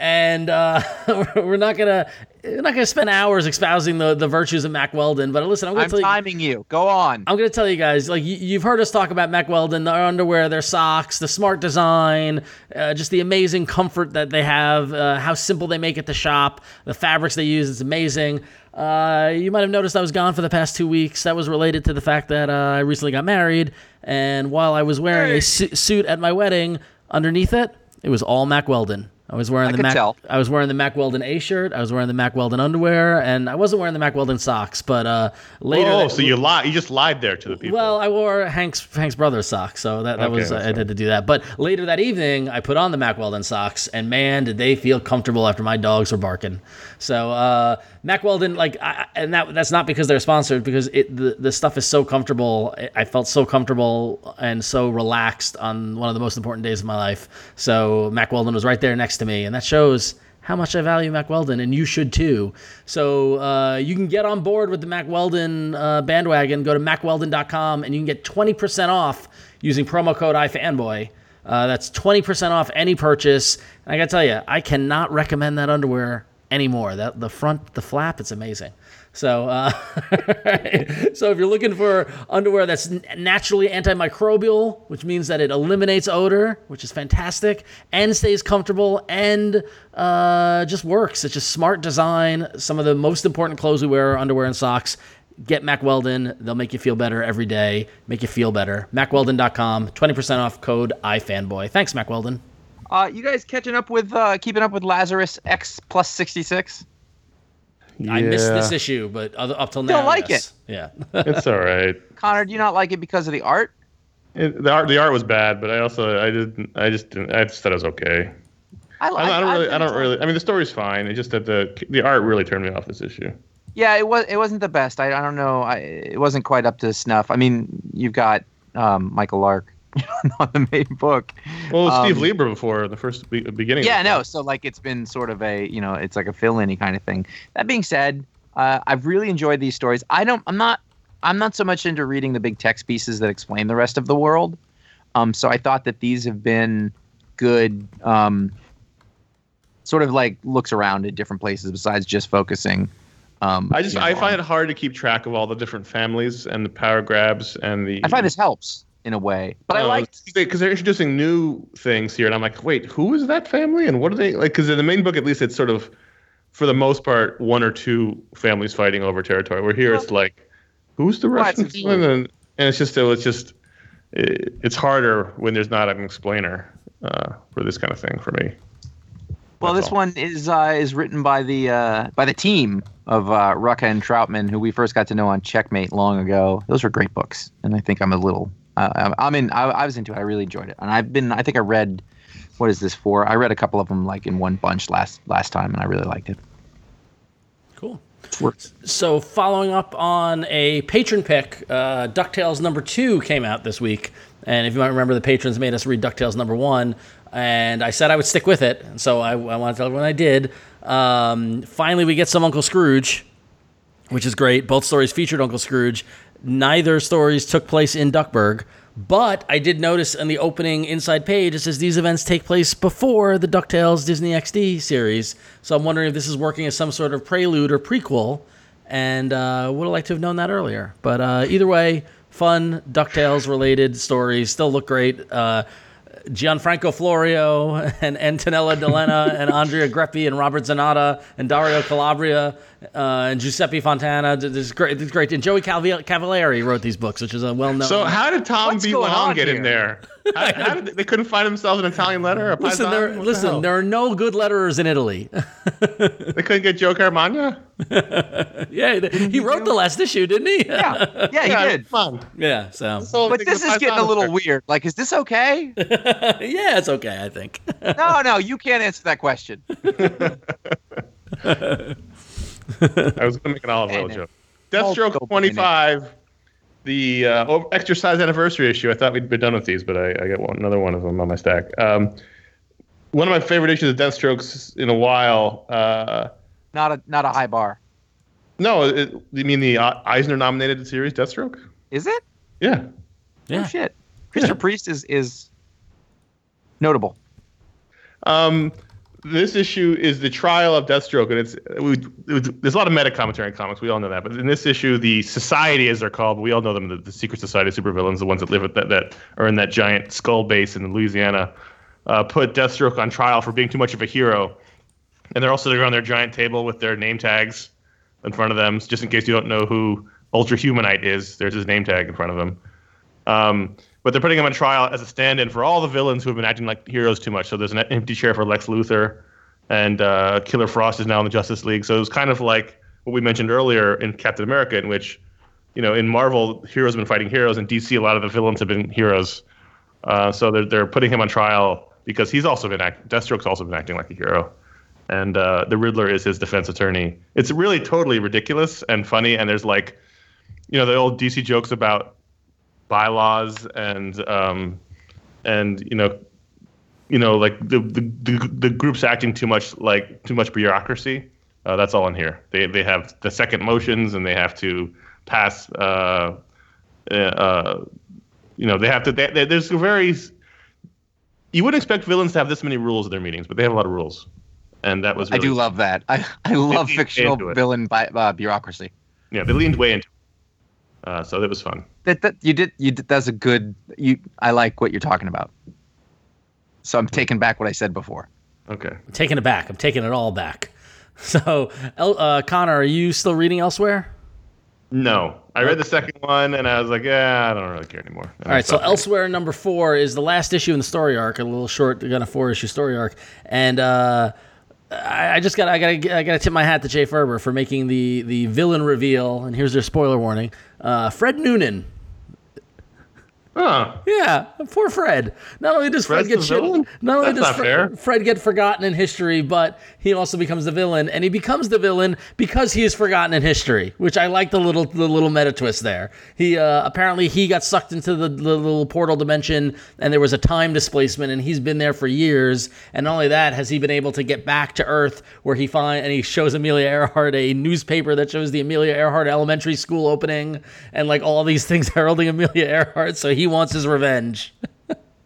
And uh, we're not gonna we're not gonna spend hours espousing the, the virtues of Mack Weldon. But listen, I'm gonna I'm tell you. timing you. Go on. I'm gonna tell you guys, like you, you've heard us talk about Mack Weldon, their underwear, their socks, the smart design, uh, just the amazing comfort that they have, uh, how simple they make it to shop, the fabrics they use, it's amazing. Uh, you might have noticed I was gone for the past two weeks. That was related to the fact that uh, I recently got married, and while I was wearing a su- suit at my wedding, underneath it, it was all Mack Weldon. I was wearing I the Mac. tell. I was wearing the Mack Weldon A shirt. I was wearing the Mack Weldon underwear, and I wasn't wearing the Mack Weldon socks. But uh, later, Oh, that- so you lied. You just lied there to the people. well, I wore Hank's Hank's brother's socks, so that, that Okay, was that's I had to do that. But later that evening, I put on the Mack Weldon socks, and man, did they feel comfortable after my dogs were barking. So uh, Mack Weldon, like, I, and that that's not because they're sponsored, because it the, the stuff is so comfortable. I- I felt so comfortable and so relaxed on one of the most important days of my life. So Mack Weldon was right there next to me, and that shows how much I value Mack Weldon, and you should too. So uh, you can get on board with the Mack Weldon uh, bandwagon. Go to mackweldon.com, and you can get 20% off using promo code iFanboy. Uh, that's 20% off any purchase. And I gotta tell you, I cannot recommend that underwear anymore. That the front, the flap, it's amazing. So, uh, so if you're looking for underwear that's naturally antimicrobial, which means that it eliminates odor, which is fantastic, and stays comfortable and uh, just works. It's just smart design. Some of the most important clothes we wear are underwear and socks. Get Mack Weldon. They'll make you feel better every day. Make you feel better. MackWeldon.com. 20% off code iFanboy. Thanks, Mack Weldon. Uh, you guys catching up with uh, keeping up with Lazarus X plus 66? I missed this issue, but up till now, don't like yes. it. Yeah, it's all right. Conor, do you not like it because of the art? It, the art, the art was bad, but I also, I didn't, I just didn't, I just thought it was okay. I, I, I don't I, really, I don't really. I mean, the story's fine. It's just that the the art really turned me off this issue. Yeah, it was. It wasn't the best. I, I don't know. I, it wasn't quite up to snuff. I mean, you've got um, Michael Lark on the main book. Well, it was Steve Um, Lieber before the first be- beginning. Yeah, no. So like, it's been sort of a you know, it's like a fill-in kind of thing. That being said, uh, I've really enjoyed these stories. I don't. I'm not. I'm not so much into reading the big text pieces that explain the rest of the world. Um, so I thought that these have been good. Um, sort of like looks around at different places besides just focusing. Um, I just, you know, I on- find it hard to keep track of all the different families and the power grabs and the. I find this helps in a way, but I like because they're introducing new things here, and I'm like, wait, who is that family, and what are they like? Because in the main book, at least, it's sort of, for the most part, one or two families fighting over territory. Where here, it's like, who's the Well, Russian family? And, and it's just, it's just, it, it's harder when there's not an explainer uh, for this kind of thing for me. Well, That's this all. one is uh, is written by the uh, by the team of uh, Rucka and Trautmann, who we first got to know on Checkmate long ago. Those were great books, and I think I'm a little. Uh, I'm- I'm in. I, I was into it. I really enjoyed it, and I've been. I think I read. What is this for? I read a couple of them like in one bunch last last time, and I really liked it. Cool. Works. So, following up on a patron pick, uh, DuckTales number two came out this week. And if you might remember, the patrons made us read DuckTales number one. And I said I would stick with it. And so I, I want to tell everyone I did. Um, finally, we get some Uncle Scrooge, which is great. Both stories featured Uncle Scrooge. Neither stories took place in Duckburg. But I did notice in the opening inside page, it says these events take place before the DuckTales Disney XD series. So I'm wondering if this is working as some sort of prelude or prequel. And uh, would have liked to have known that earlier. But uh, either way, fun DuckTales related stories still look great. Uh, Gianfranco Florio and Antonella Delena and Andrea Greppi and Robert Zanata and Dario Calabria uh, and Giuseppe Fontana. This is great. This is great. And Joey Calvi- Cavalieri wrote these books, which is a well-known. So how did Tom What's B. Long on get in there? How, how did they, they couldn't find themselves an Italian letter? A listen, there, What the listen, there are no good letterers in Italy. they couldn't get Joe Carmagna. Yeah, he wrote the last issue, didn't he? Yeah, yeah, he Yeah, did. Come on. yeah. So whole But this is getting a little affair. weird. Like, is this okay? yeah, it's okay. I think. No, no, you can't answer that question. I was going to make an olive oil joke. Deathstroke 25, the uh, extra size anniversary issue. I thought we'd be done with these, but I, I got one, another one of them on my stack. Um, one of my favorite issues of Deathstrokes in a while. Uh, Not a not a high bar. no, it, you mean the uh, Eisner nominated series, Deathstroke? Is it? Yeah. Yeah. Oh shit. Christopher Priest is is notable. Um, this issue is the trial of Deathstroke, and it's we, it, there's a lot of meta commentary in comics. We all know that, but in this issue, the Society, as they're called, we all know them, the, the secret society of supervillains, the ones that live at that that are in that giant skull base in Louisiana, uh, put Deathstroke on trial for being too much of a hero, and they're all sitting around their giant table with their name tags, in front of them, just in case you don't know who Ultra Humanite is. There's his name tag in front of him. Um, but they're putting him on trial as a stand-in for all the villains who have been acting like heroes too much. So there's an empty chair for Lex Luthor, and uh, Killer Frost is now in the Justice League. So it was kind of like what we mentioned earlier in Captain America, in which, you know, in Marvel, heroes have been fighting heroes, and DC, a lot of the villains have been heroes. Uh, so they're they're putting him on trial because he's also been acting. Deathstroke's also been acting like a hero, and uh, the Riddler is his defense attorney. It's really totally ridiculous and funny, and there's like, you know, the old DC jokes about bylaws and um, and you know, you know, like the, the the the group's acting too much like too much bureaucracy. Uh, that's all in here. They they have the second motions and they have to pass. Uh, uh, you know, they have to. They, they, there's very. You wouldn't expect villains to have this many rules at their meetings, but they have a lot of rules, and that was. I Really, do love that. I, I love fictional villain bi- uh, bureaucracy. Yeah, they leaned way into. it. Uh, so that was fun. That, that you did you did that's a good you I like what you're talking about. So I'm taking back what I said before. Okay. I'm taking it back. I'm taking it all back. So, uh, Conor, are you still reading elsewhere? No, I read the second one and I was like, yeah, I don't really care anymore. And All I right, so reading. elsewhere number four is the last issue in the story arc, a little short, kind of four issue story arc, and uh, I, just got I got I got to tip my hat to Jay Faerber for making the the villain reveal. And here's their spoiler warning: uh, Fred Noonan. Huh. Yeah, poor Fred. Not only does Fred Fred's get shit, not only That's does not Fred. Fred get forgotten in history, but he also becomes the villain, and he becomes the villain because he is forgotten in history. Which I like the little the little meta twist there. He uh, apparently he got sucked into the, the little portal dimension, and there was a time displacement, and he's been there for years. And not only that, has he been able to get back to Earth, where he find and he shows Amelia Earhart a newspaper that shows the Amelia Earhart Elementary School opening, and like all these things heralding Amelia Earhart. So he wants his revenge.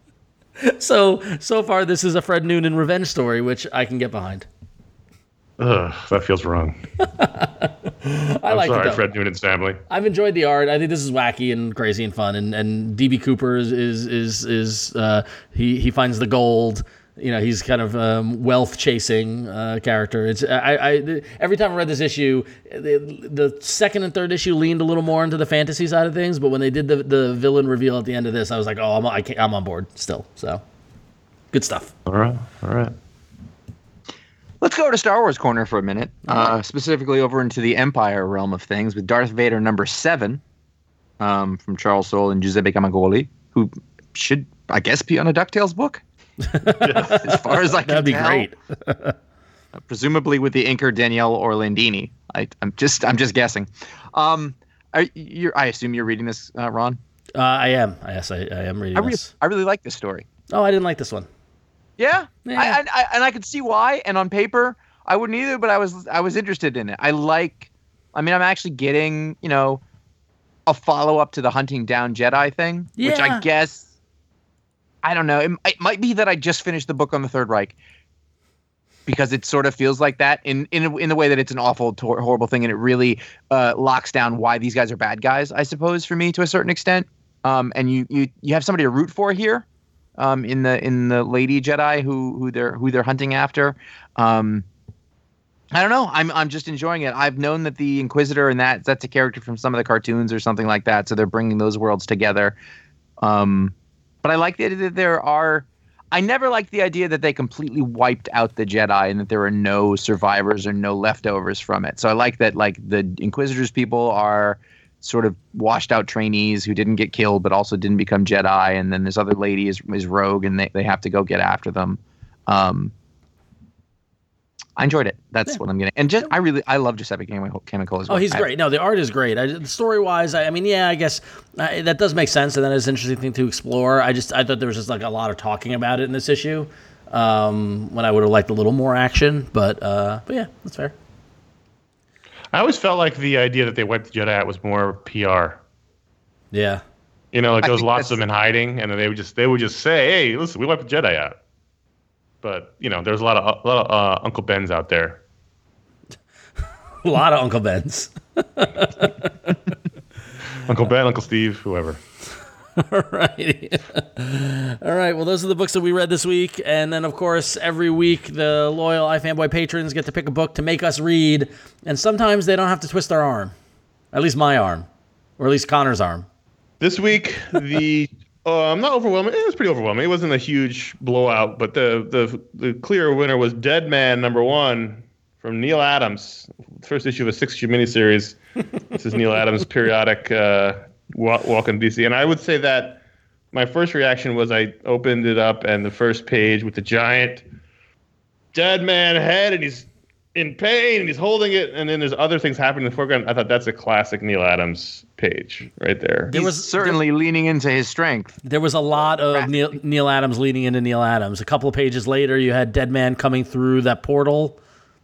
so so far, this is a Fred Noonan revenge story, which I can get behind. Ugh, that feels wrong. I I'm like it. sorry, though. Fred Noonan's family. I've enjoyed the art. I think this is wacky and crazy and fun. And and DB Cooper is is is, is uh, he he finds the gold. You know, he's kind of um, wealth chasing uh, character. It's I, I every time I read this issue, the, the second and third issue leaned a little more into the fantasy side of things. But when they did the the villain reveal at the end of this, I was like, oh, I'm I can't, I'm on board still. So good stuff. All right, all right. Let's go to Star Wars corner for a minute, uh, specifically over into the Empire realm of things with Darth Vader number seven um, from Charles Soule and Giuseppe Camuncoli, who should, I guess, be on a DuckTales book. as far as I can That'd be tell. great. presumably with the inker Daniele Orlandini. I, I'm just I'm just guessing. Um, are, you're, I assume you're reading this, uh, Ron. Uh, I am. Yes, I, I am reading I, re- this. I really like this story. Oh, I didn't like this one. Yeah, Yeah. I, I, I, and I could see why. And on paper, I wouldn't either, but I was I was interested in it. I like. I mean, I'm actually getting you know a follow up to the hunting down Jedi thing, which I guess I don't know. It, it might be that I just finished the book on the Third Reich because it sort of feels like that in in in the way that it's an awful, tor- horrible thing, and it really uh, locks down why these guys are bad guys. I suppose for me to a certain extent. Um, and you you you have somebody to root for here um, in the in the Lady Jedi who who they're who they're hunting after. Um, I don't know. I'm I'm just enjoying it. I've known that the Inquisitor and that that's a character from some of the cartoons or something like that. So they're bringing those worlds together. Um, but I like the idea that there are. I never liked the idea that they completely wiped out the Jedi and that there were no survivors or no leftovers from it. So I like that like the Inquisitors people are sort of washed out trainees who didn't get killed but also didn't become Jedi, and then this other lady is is rogue and they, they have to go get after them. Um, I enjoyed it. That's Yeah. what I'm getting. And just I really I love Giuseppe Cam- Chemical as well. Oh, he's I- great. No, the art is great. I, story wise, I, I mean, yeah, I guess uh, that does make sense, and that is an interesting thing to explore. I just I thought there was just like a lot of talking about it in this issue, um, when I would have liked a little more action. But uh, but yeah, that's fair. I always felt like the idea that they wiped the Jedi out was more PR. Yeah, You know, like I there was lots of them in hiding, and then they would just they would just say, "Hey, listen, we wiped the Jedi out." But you know, there's a lot of a lot of uh, Uncle Bens out there. a lot of Uncle Bens. Uncle Ben, Uncle Steve, whoever. All right. All right. Well, those are the books that we read this week. And then, of course, every week, the loyal iFanboy patrons get to pick a book to make us read. And sometimes they don't have to twist our arm, at least my arm, or at least Conor's arm. This week, the um, not overwhelming. It was pretty overwhelming. It wasn't a huge blowout, but the the the clear winner was Deadman number one from Neal Adams, first issue of a six issue miniseries. this is Neal Adams' periodic uh, walk, walk in DC, and I would say that my first reaction was I opened it up and the first page with the giant dead man head, and he's in pain and he's holding it, and then there's other things happening in the foreground. I thought that's a classic Neal Adams page right there. There He's was- certainly leaning into his strength. There was a lot of Neal, Neal Adams leading into Neal Adams. A couple of pages later, you had Deadman coming through that portal,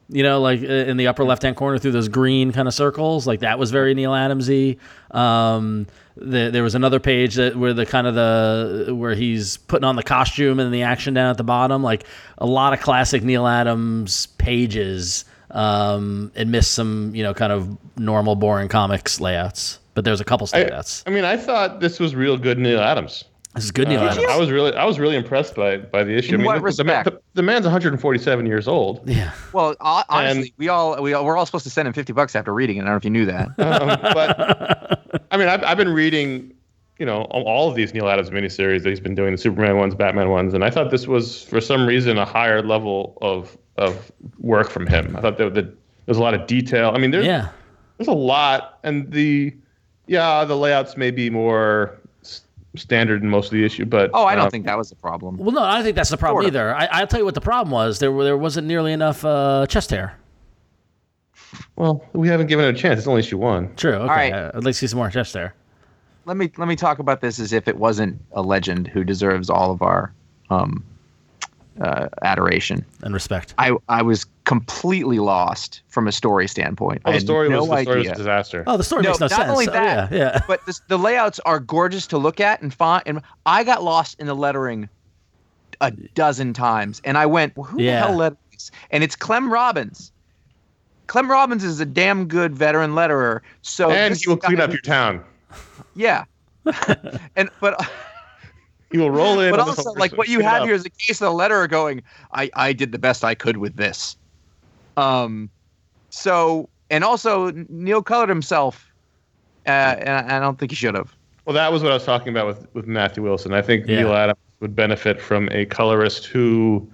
you know, like uh, in the upper left hand corner through those green kind of circles. Like that was very Neal Adamsy. Um, the, there was another page that where the kind of the where he's putting on the costume and the action down at the bottom. Like a lot of classic Neal Adams pages. Um, and missed some, you know, kind of normal, boring comics layouts. But there's a couple I, standouts. I mean, I thought this was real good Neal Adams. This is good Neal Uh, Adams. I was really, I was really impressed by by the issue. In I mean, what the, the, respect? the, the man's 147 years old. Yeah. Well, honestly, And- we all we all, we're all supposed to send him fifty bucks after reading it. I don't know if you knew that. Um, but I mean, I've, I've been reading, you know, all all of these Neal Adams miniseries that he's been doing, the Superman ones, Batman ones, and I thought this was, for some reason, a higher level of of work from him. I thought that, that there's a lot of detail. I mean, there's Yeah. there's a lot, and the yeah, the layouts may be more s- standard in most of the issue, but Oh, I don't um, think that was a problem. Well, no, I don't think that's the problem Sort of. either. I, I'll tell you what the problem was. There, were- there wasn't nearly enough uh, chest hair. Well, we haven't given it a chance. It's only issue one. True. Okay. right. Uh, I'd like to see some more chest there. Let me let me talk about this as if it wasn't a legend who deserves all of our um, uh, adoration. And respect. I I was completely lost from a story standpoint. Oh, the had story no was the story was a disaster. Oh, the story No, makes no not sense. only Oh, that, yeah, yeah. but this, the layouts are gorgeous to look at and font. And I got lost in the lettering a dozen times, and I went, well, "Who Yeah. the hell lettered this?" And it's Clem Robins. Clem Robins is a damn good veteran letterer. So and this he will clean up your town. Yeah. and but He will roll in. but also like what you have here is a case of the letterer going, I I did the best I could with this. Um, so and also Neal colored himself, uh, and I don't think he should have. Well, that was what I was talking about with, with Matthew Wilson. I think Yeah. Neal Adams would benefit from a colorist who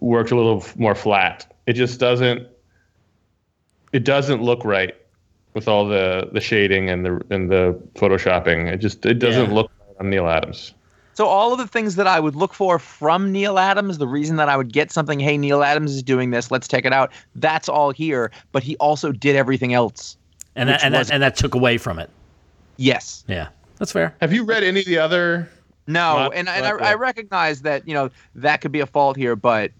worked a little more flat. It just doesn't. It doesn't look right with all the, the shading and the and the photoshopping. It just it doesn't Yeah. look right on Neal Adams. So all of the things that I would look for from Neal Adams, the reason that I would get something, hey, Neal Adams is doing this, let's check it out. That's all here, but he also did everything else. and that, which and that and that took away from it. Yes. Yeah, that's fair. Have you read any of the other? No, Not- and, and not I, I recognize that you know that could be a fault here, but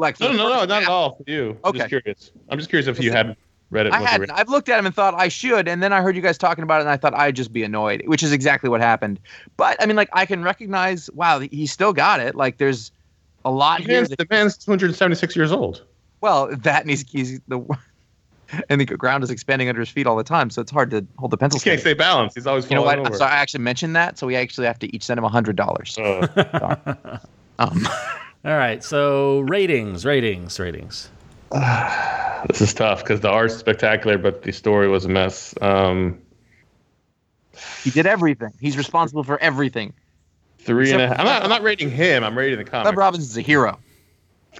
like for No, no, no, not at all for you. I'm Okay. just curious. I'm just curious if you had read it. I hadn't. I've looked at him and thought I should, and then I heard you guys talking about it, and I thought I'd just be annoyed, which is exactly what happened. But I mean, like I can recognize, wow, he still got it. Like there's a lot The here. man's, that- the man's 276 years old. well, that and he's, he's the and the ground is expanding under his feet all the time, so it's hard to hold the pencil. He can't steady. stay balanced. He's always You know falling what? I'm over. sorry. I actually mentioned that, so we actually have to each send him a hundred dollars. Uh, Um, All right. So ratings, ratings, ratings. this is tough because the art's spectacular, but the story was a mess. Um, he did everything. He's responsible for everything. three and a half. I'm not. I'm not rating him. I'm rating the Clem comic. Robins is a hero.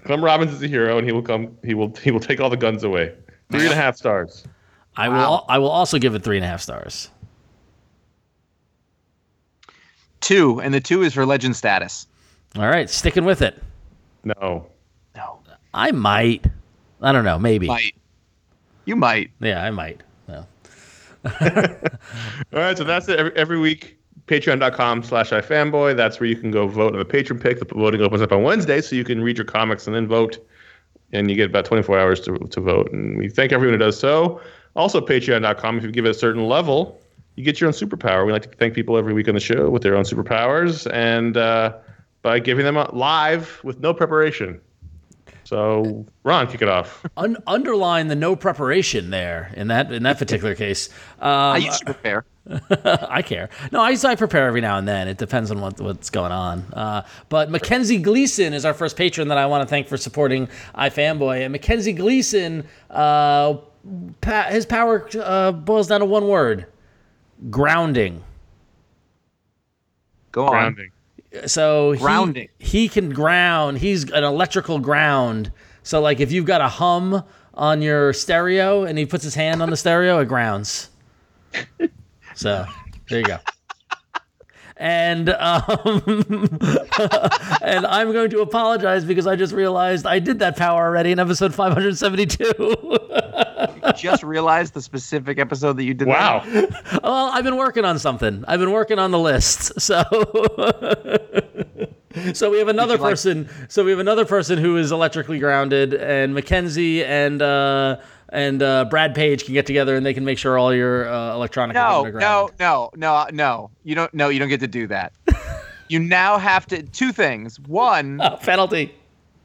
Clem Robins is a hero, and he will come. He will. He will take all the guns away. Three and a half stars. I Wow. will. al- I will also give it three and a half stars. Two, and the two is for legend status. All right, sticking with it. No. No, I might. I don't know. Maybe. might. You might. Yeah, I might. No. All right. So that's it. Every, every week. Patreon.com slash iFanboy. That's where you can go vote on the patron pick. The voting opens up on Wednesday, so you can read your comics and then vote. And you get about 24 hours to, to vote. And we thank everyone who does so. Also, patreon.com, if you give it a certain level, you get your own superpower. We like to thank people every week on the show with their own superpowers and uh, by giving them out live with no preparation. So, Ron, kick it off. Un- underline the no preparation there in that in that particular case. Um, I used to prepare. I care. No, I, I prepare every now and then. It depends on what, what's going on. Uh, but Mackenzie Gleason is our first patron that I want to thank for supporting iFanboy. And Mackenzie Gleason, uh, pa- his power uh, boils down to one word grounding. Go on. Grounding. So he, Grounding. he can ground. He's an electrical ground. So like if you've got a hum on your stereo and he puts his hand on the stereo, it grounds. So there you go. And um, and I'm going to apologize because I just realized I did that power already in episode 572. Just realized the specific episode that you did. Wow. That. well, I've been working on something. I've been working on the list. So So we have another you like- person. so we have another person who is electrically grounded, and Mackenzie and uh, and uh, Brad Page can get together and they can make sure all your uh, electronic No, no, no, no, no. You don't. No, you don't get to do that. you now have to two things. One, Oh, penalty.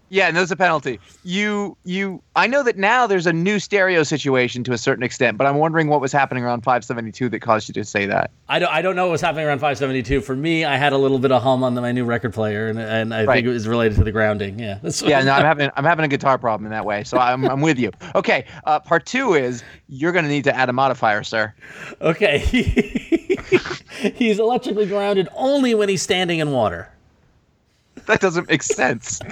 Yeah, and there's a penalty. You, you. I know that now there's a new stereo situation to a certain extent, but I'm wondering what was happening around 572 that caused you to say that. I don't, I don't know what was happening around 572. For me, I had a little bit of hum on my new record player, and, and I Right. think it was related to the grounding. Yeah. That's Yeah, no, I'm having I'm having a guitar problem in that way, so I'm I'm with you. Okay, uh, part two is you're gonna need to add a modifier, sir. Okay. he's electrically grounded only when he's standing in water. That doesn't make sense.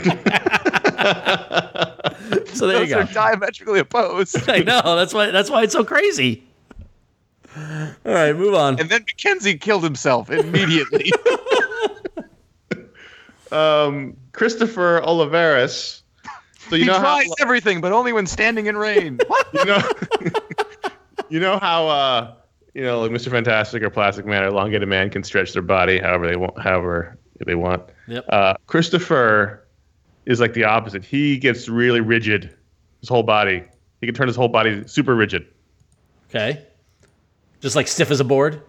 So there you Those go. are diametrically opposed. I know. That's why. That's why it's so crazy. All right, move on. And then Mackenzie killed himself immediately. Um, Christopher Olivares. So you he know how everything, but only when standing in rain. What? you know you know how uh you know like Mr. Fantastic or Plastic Man or Elongated Man can stretch their body however they want however they want. Yep. Uh, Christopher is like the opposite. He gets really rigid. His whole body. He can turn his whole body super rigid. Okay. Just like stiff as a board.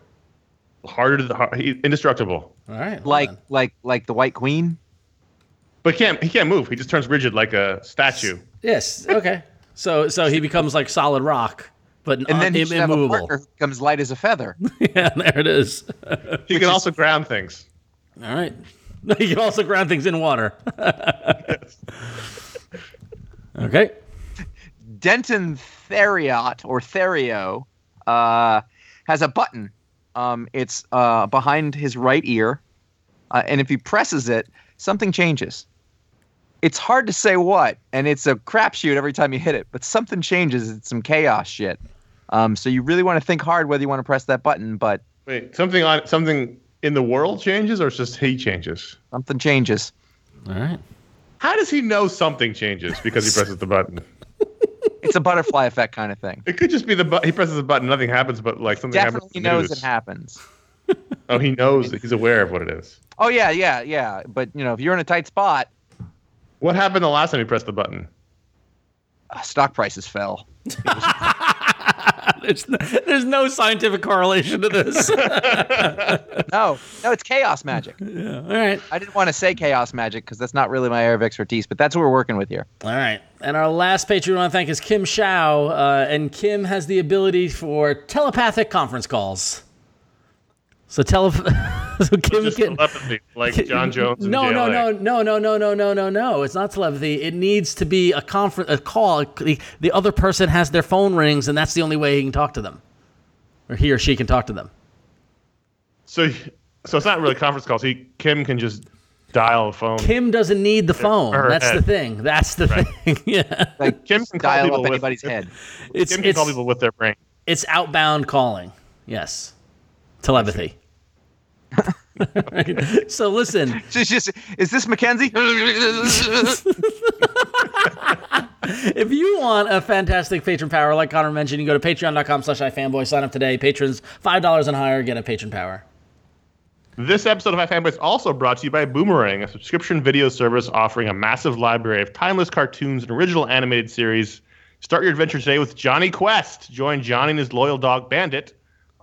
Harder to the har- he, indestructible. All right. like on. like like the White Queen. But he can't he can't move. He just turns rigid like a statue. yes. Okay. So so he becomes like solid rock, but And then uh, he im- should have a immovable. partner who becomes light as a feather. yeah, there it is. He can also ground things. All right. You can also ground things in water. okay. Denton Theriot or Therio uh, has a button. Um, it's uh, behind his right ear, uh, and if he presses it, something changes. It's hard to say what, and it's a crapshoot every time you hit it. But something changes. It's some chaos shit. Um, so you really want to think hard whether you want to press that button, but Wait, something on something in the world changes or it's just he changes? something changes. All right. How does he know something changes because he presses the button? It's a butterfly effect kind of thing. It could just be the bu- he presses the button, nothing happens, but like something happens. Definitely in knows news. it happens. Oh, he knows he's aware of what it is. Oh yeah, yeah, yeah. But you know, if you're in a tight spot, What happened the last time he pressed the button? uh, stock prices fell. There's no, there's no scientific correlation to this. No, no, it's chaos magic. All right. I didn't want to say chaos magic because that's not really my area of expertise, but that's what we're working with here. All right. And our last patron we want to thank is Kim Schou. Uh, and Kim has the ability for telepathic conference calls. So tele so Kim Just can telepathy, like J'onn J'onzz. no, no, no, no, no, no, no, no, no, no. It's not telepathy. It needs to be a conference, a call. The, the other person has their phone rings, and that's the only way he can talk to them, or he or she can talk to them. So, so it's not really conference calls. He Kim can just dial a phone. Kim doesn't need the phone. her That's the thing. That's the Right. thing. yeah. Like Kim can call dial people up with- anybody's head. It's Kim can it's, call people with their brain. it's outbound calling. Yes. Telepathy. so listen, She's just, is this Mackenzie? if you want a fantastic patron power, like Conor mentioned, you go to patreon.com slash ifanboy, sign up today. Patrons $5 and higher get a patron power. This episode of iFanboy is also brought to you by Boomerang, a subscription video service offering a massive library of timeless cartoons and original animated series. Start your adventure today with Jonny Quest. Join Johnny and his loyal dog Bandit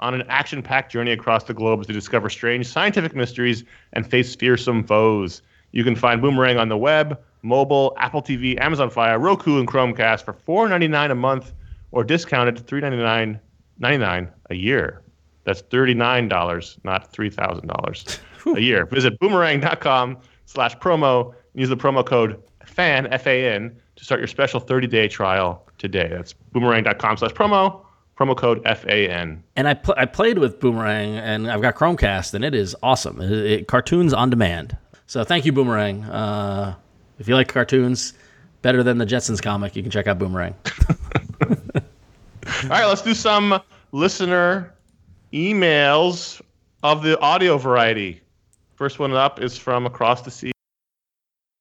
on an action-packed journey across the globe they discover strange scientific mysteries and face fearsome foes. You can find Boomerang on the web, mobile, Apple TV, Amazon Fire, Roku, and Chromecast for $4.99 a month or discounted to $3.99.99 a year. That's $39, not $3,000 a year. Visit boomerang.com slash promo and use the promo code FAN, F-A-N, to start your special 30-day trial today. That's boomerang.com slash promo, promo code F-A-N. And I pl- I played with Boomerang, and I've got Chromecast, and it is awesome. It, it- cartoons on demand. So thank you, Boomerang. Uh, if you like cartoons, better than the Jetsons comic, you can check out Boomerang. All right, let's do some listener emails of the audio variety. First one up is from across the sea.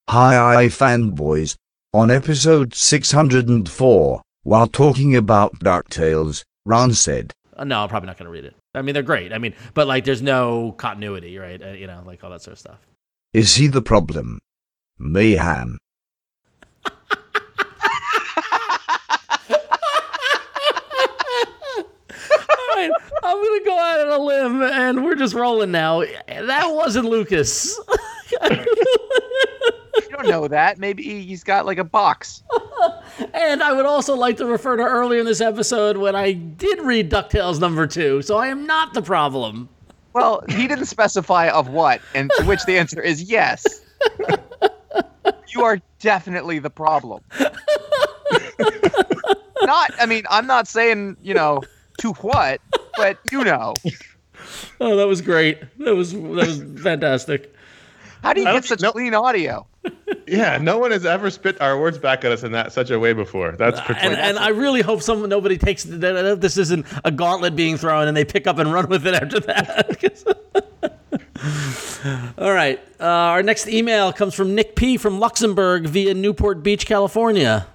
Hi, I fanboys. On episode 604, while talking about DuckTales, Ron said, Uh, no, I'm probably not going to read it. I mean, they're great. I mean, but like, there's no continuity, right? Uh, you know, like all that sort of stuff. Is he the problem? Mayhem. All right, I'm going to go out on a limb, and we're just rolling now. That wasn't Lukas. You don't know that. Maybe he's got like a box. And I would also like to refer to earlier in this episode when I did read DuckTales number two, so I am not the problem. Well, he didn't specify of what, and to which the answer is yes. You are definitely the problem. not, I mean, I'm not saying, you know, to what, but you know. Oh, that was great. That was that was fantastic. How do you get such think- no- clean audio? Yeah, no one has ever spit our words back at us in that such a way before. That's pretty. And, and I really hope someone nobody takes this isn't a gauntlet being thrown and they pick up and run with it after that. All right. Uh, our next email comes from Nick P from Luxembourg via Newport Beach, California.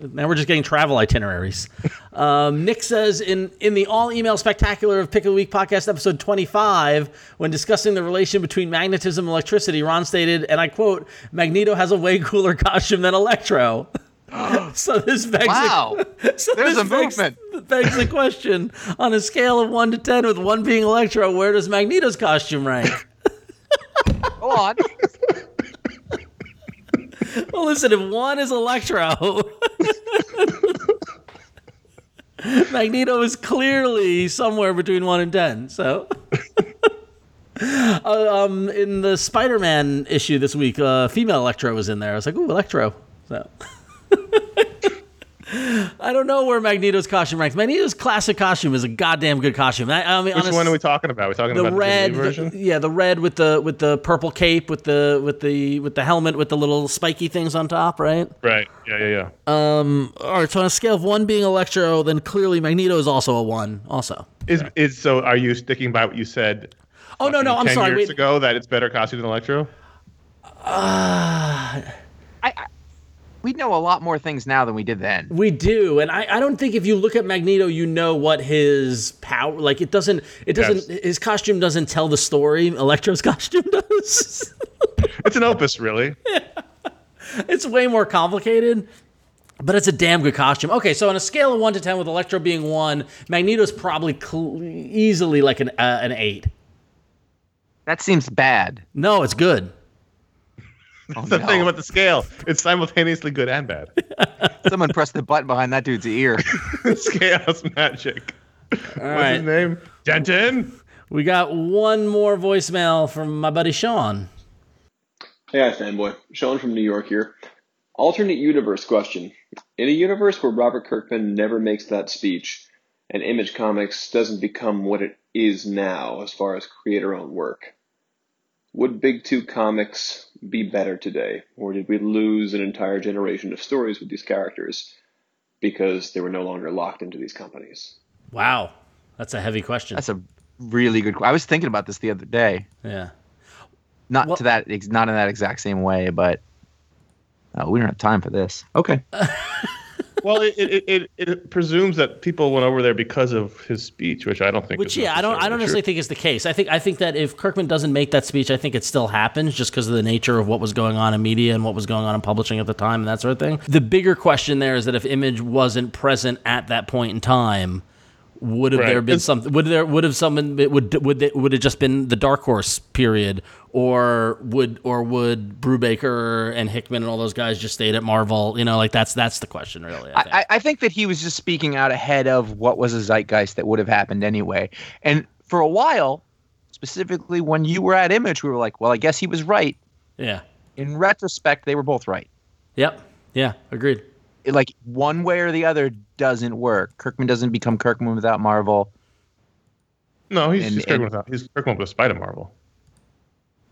Now we're just getting travel itineraries. Um, Nick says in in the all email spectacular of Pick of the Week podcast episode 25, when discussing the relation between magnetism and electricity, Ron stated, and I quote, "Magneto has a way cooler costume than Electro." so this begs the- Wow. so There's this a begs- movement. begs the question: on a scale of one to ten, with one being Electro, where does Magneto's costume rank? Go on. Well, listen, if one is Electro, Magneto is clearly somewhere between one and ten. So, uh, um, in the Spider-Man issue this week, uh, female Electro was in there. I was like, "Ooh, Electro!" So. I don't know where Magneto's costume ranks. Magneto's classic costume is a goddamn good costume. I, I mean, Which honest- one are we talking about? Are we talking the about red, the Disney version? the- yeah, the red with the with the purple cape, with the with the with the helmet with the little spiky things on top, right? right. Yeah, yeah, yeah. Um, all right, so on a scale of one being Electro, then clearly Magneto is also a one, also. Is is so? Are you sticking by what you said? Oh no, no, I'm ten sorry. years Wait, ago that it's better costume than Electro. Uh, We know a lot more things now than we did then. we do, and I, I don't think if you look at Magneto, you know what his power. Like it doesn't, it doesn't. His costume doesn't tell the story. Electro's costume does. It's an opus, really. it's way more complicated. But it's a damn good costume. Okay, so on a scale of one to ten, with Electro being one, Magneto's probably cl- easily like an uh, an eight. That seems bad. No, it's good. Oh, the no. thing about the scale. It's simultaneously good and bad. Someone pressed the button behind that dude's ear. Scale's magic. All What's right, his name? Denton. we got one more voicemail from my buddy Sean. Hey, hi, fanboy. Sean from New York here. Alternate universe question. In a universe where Robert Kirkman never makes that speech, and Image Comics doesn't become what it is now as far as creator owned work, would Big Two Comics be better today? Or did we lose an entire generation of stories with these characters because they were no longer locked into these companies? Wow, that's a heavy question. That's a really good. I was thinking about this the other day. yeah. Not Well- to that, ex- not in that exact same way, but uh, we don't have time for this. Okay. Well, it, it, it, it presumes that people went over there because of his speech, which I don't think. Which is yeah, I don't I don't necessarily necessarily think is the case. I think I think that if Kirkman doesn't make that speech, I think it still happens just because of the nature of what was going on in media and what was going on in publishing at the time and that sort of thing. The bigger question there is that if Image wasn't present at that point in time, would have Right. there been something? Would there would have someone would would it, would it just been the Dark Horse period, or would or would Brubaker and Hickman and all those guys just stayed at Marvel? You know, like that's that's the question really. I think. I, I think that he was just speaking out ahead of what was a zeitgeist that would have happened anyway. And for a while, specifically when you were at Image, we were like, well, I guess he was right. Yeah. In retrospect, they were both right. Yep. Yeah. Agreed. It, like one way or the other doesn't work. Kirkman doesn't become Kirkman without Marvel. No, he's And- just Kirkman without. He's Kirkman with Spider Marvel.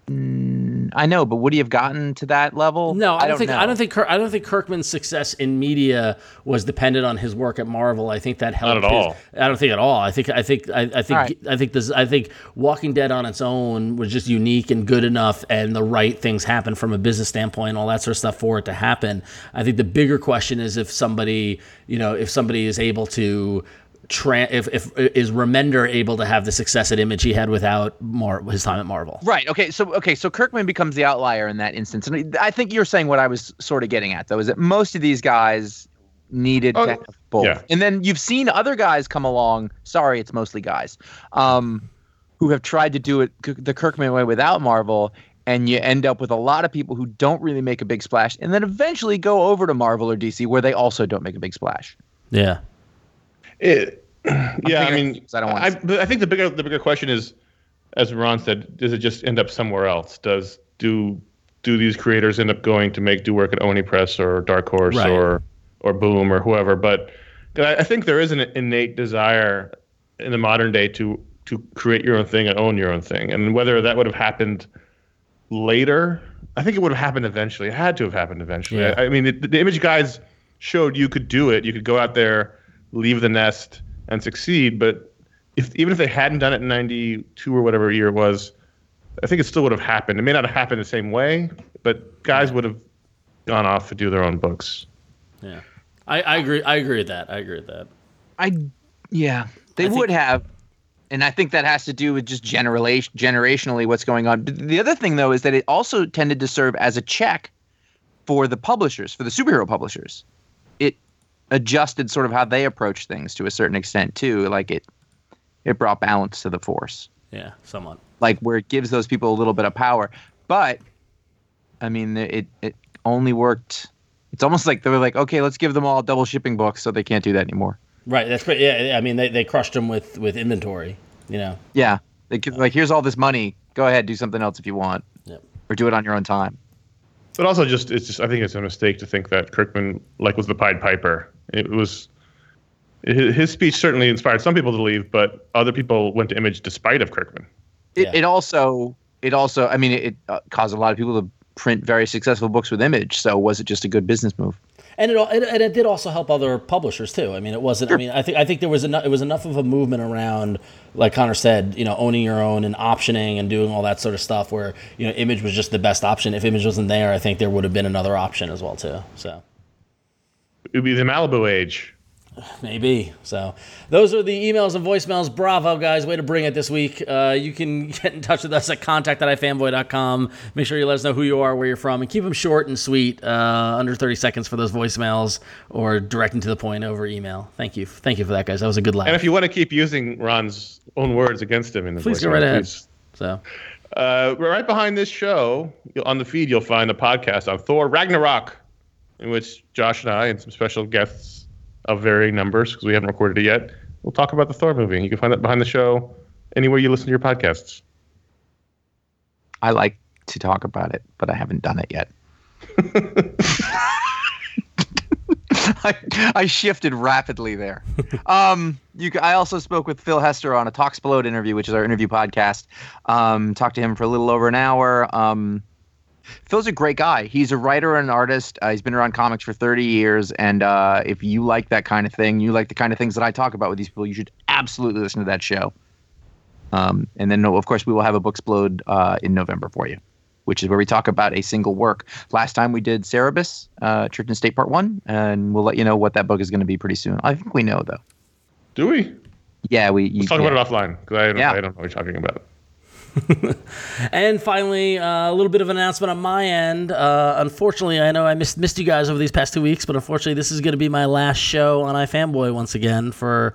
Mm, I know, but would he have gotten to that level? No, I don't, think know. I don't think Kirk, I don't think Kirkman's success in media was dependent on his work at Marvel. I think that helped. at his- all. I don't think at all. I think I think I, I think All right. I think this I think Walking Dead on its own was just unique and good enough, and the right things happened from a business standpoint, and all that sort of stuff for it to happen. I think the bigger question is if somebody you know if somebody is able to. Tra- if, if is Remender able to have the success at Image he had without Mar- his time at Marvel? Right. Okay. So okay. So Kirkman becomes the outlier in that instance, and I think you're saying what I was sort of getting at, though, is that most of these guys needed Oh, to have both, yeah. and then you've seen other guys come along. Sorry, it's mostly guys, um, who have tried to do it the Kirkman way without Marvel, and you end up with a lot of people who don't really make a big splash, and then eventually go over to Marvel or DC where they also don't make a big splash. Yeah. It, yeah, I mean, I don't wanna I, but I think the bigger the bigger question is, as Ron said, does it just end up somewhere else? Does do do these creators end up going to make do work at Oni Press or Dark Horse Right. or or Boom or whoever? But I I think there is an innate desire in the modern day to to create your own thing and own your own thing, and whether that would have happened later, I think it would have happened eventually. It had to have happened eventually. Yeah. I, I mean, the, the image guys showed you could do it. You could go out there, leave the nest, and succeed. But if even if they hadn't done it in '92 or whatever year it was, I think it still would have happened. It may not have happened the same way, but guys would have gone off to do their own books. Yeah. I, I agree. I agree with that. I agree with that. I yeah, they I think- would have, and I think that has to do with just generation generationally what's going on. The other thing though is that it also tended to serve as a check for the publishers, for the superhero publishers. It adjusted sort of how they approach things to a certain extent too. Like it, it brought balance to the force, Yeah, somewhat. like where it gives those people a little bit of power. But I mean, it it only worked. It's almost like they were like, okay, let's give them all double shipping books, so they can't do that anymore. Right. That's pretty. Yeah. yeah, I mean, they, they crushed them with with inventory. You know. Yeah. They could, like, here's all this money. Go ahead, do something else if you want, Yep. or do it on your own time. But also, just it's just I think it's a mistake to think that Kirkman like was the Pied Piper. It was his, his speech certainly inspired some people to leave, but other people went to Image despite of Kirkman. It, Yeah. it also, it also, I mean, it, it uh, caused a lot of people to print very successful books with Image. So was it just a good business move? And it, al- and and it did also help other publishers too. I mean, it wasn't. I mean, I think I think there was enough. It was enough of a movement around, like Conor said, you know, owning your own and optioning and doing all that sort of stuff. Where you know, Image was just the best option. If Image wasn't there, I think there would have been another option as well too. So. It would be the Malibu age. Maybe. So those are the emails and voicemails. Bravo, guys. Way to bring it this week. Uh, you can get in touch with us at contact at ifanboy.com. Make sure you let us know who you are, where you're from, and keep them short and sweet, uh, under 30 seconds for those voicemails or direct and to the point over email. Thank you. Thank you for that, guys. That was a good laugh. And if you want to keep using Ron's own words against him in the Please go voicemail, right ahead. please. So, Uh, right behind this show, on the feed, you'll find a podcast on Thor Ragnarok, in which Josh and I and some special guests of varying numbers, because we haven't recorded it yet, we'll talk about the Thor movie. You can find that behind the show anywhere you listen to your podcasts. I like to talk about it, but I haven't done it yet. I, I shifted rapidly there. Um, you, I also spoke with Phil Hester on a Talksplode interview, which is our interview podcast. Um, talked to him for a little over an hour. Um, Phil's a great guy. He's a writer and an artist. Uh, he's been around comics for 30 years. And uh, if you like that kind of thing, you like the kind of things that I talk about with these people, you should absolutely listen to that show. Um, and then, of course, we will have a Booksplode uh, in November for you, which is where we talk about a single work. Last time we did Cerebus, uh, Church and State Part 1, and we'll let you know what that book is going to be pretty soon. I think we know, though. Do we? Yeah, we. You, Let's talk yeah. about it offline, because I, don't- Yeah. I don't know what you're talking about. and finally, uh, a little bit of an announcement on my end. Uh, unfortunately, I know I missed missed you guys over these past two weeks, but unfortunately, this is going to be my last show on iFanboy once again for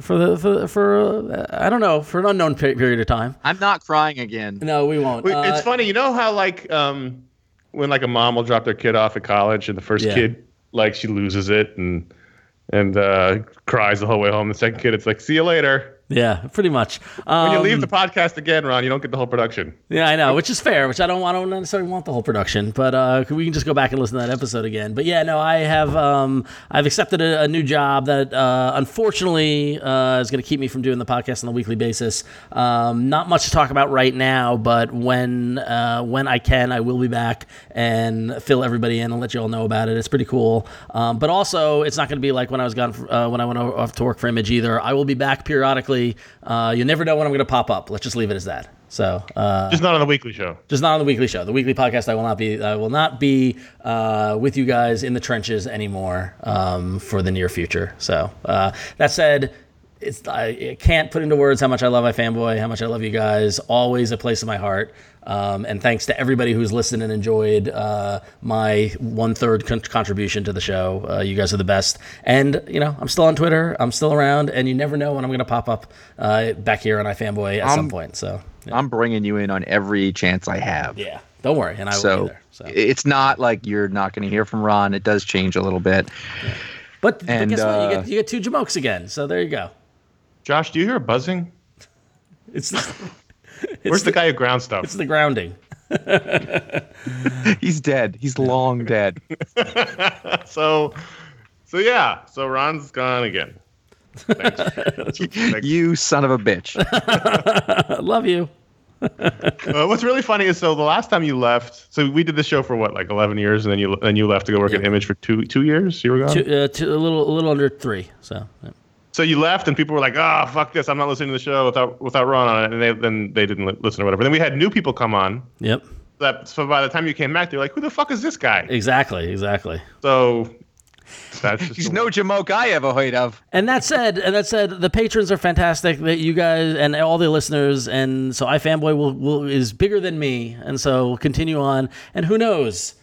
for the for, for uh, I don't know for an unknown pe- period of time. I'm not crying again. No, we won't. Wait, Uh, it's funny, you know how like um, when like a mom will drop their kid off at college, and the first Yeah. kid like she loses it and and uh, cries the whole way home. The second kid, it's like, see you later. Yeah, pretty much. When you Um, leave the podcast again, Ron, you don't get the whole production. Yeah, I know, which is fair. Which I don't, I don't necessarily want the whole production, but uh, we can just go back and listen to that episode again. But yeah, no, I have, um, I've accepted a, a new job that uh, unfortunately uh, is going to keep me from doing the podcast on a weekly basis. Um, not much to talk about right now, but when uh, when I can, I will be back and fill everybody in and let you all know about it. It's pretty cool. Um, but also, it's not going to be like when I was gone for, uh, when I went off to work for Image either. I will be back periodically. Uh, you never know when I'm going to pop up. Let's just leave it as that. So. Uh, Just not on the weekly show. just not on the weekly show. The weekly podcast, I will not be. I will not be uh, with you guys in the trenches anymore um, for the near future. So uh, that said, it's I, I can't put into words how much I love my fanboy, how much I love you guys. Always a place in my heart. Um, and thanks to everybody who's listened and enjoyed uh, my one third con- contribution to the show. Uh, you guys are the best. And you know, I'm still on Twitter. I'm still around, and you never know when I'm going to pop up uh, back here on iFanboy at some Um, point. So I'm bringing you in on every chance I have. yeah, don't worry, and I will be So, there. So. it's not like you're not going to hear from Ron. It does change a little bit. But, but And, guess what? You uh, get you get two Jamokes again. So there you go. Josh, do you hear a buzzing? It's Where's the, guy who ground stuff? it's the grounding. He's dead. He's long dead. so, so yeah. So Ron's gone again. Thanks. Thanks. you son of a bitch. Love you. Uh, what's really funny is so the last time you left, so we did this show for what, like eleven years, and then you then you left to go work at Image for two two years. You were gone. Two, uh, two, a little a little under three. So yeah. So you left, and people were like, "Ah, fuck this! I'm not listening to the show without without Ron on it." And they then they didn't li- listen or whatever. Then we had new people come on. yep, That so by the time you came back, they're like, "Who the fuck is this guy?" exactly, exactly. So that's just He's no Jamoke I ever heard of. And that said, and that said, the patrons are fantastic. That you guys and all the listeners, and so iFanboy will, will is bigger than me, and so we'll continue on. And who knows?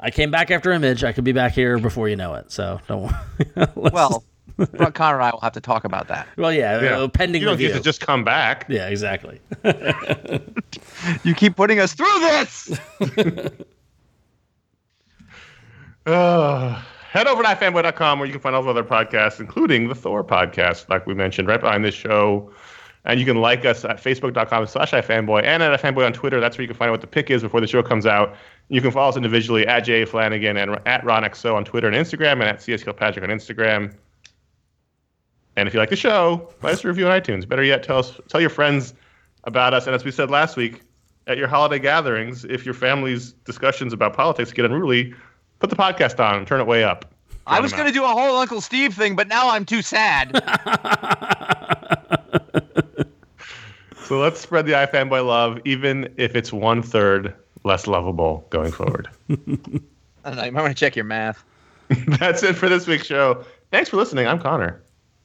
I came back after Image. I could be back here before you know it. So don't. worry. Well, Ron Conor and I will have to talk about that. well, yeah, Yeah. uh, pending you don't review. get to just come back. yeah, exactly. You keep putting us through this. Uh, head over to ifanboy.com where you can find all the other podcasts, including the Thor podcast, like we mentioned, right behind this show. And you can like us at facebook.com slash ifanboy and at ifanboy on Twitter. That's where you can find out what the pick is before the show comes out. You can follow us individually at Jay Flanagan and at RonXO on Twitter and Instagram and at CS Kilpatrick on Instagram. And if you like the show, write us a review on iTunes. Better yet, tell us, tell your friends about us. And as we said last week, at your holiday gatherings, if your family's discussions about politics get unruly, put the podcast on and turn it way up. I was going to do a whole Uncle Steve thing, but now I'm too sad. So let's spread the iFanboy love, even if it's one third less lovable going forward. I don't know. You might want to check your math. That's it for this week's show. Thanks for listening. I'm Conor.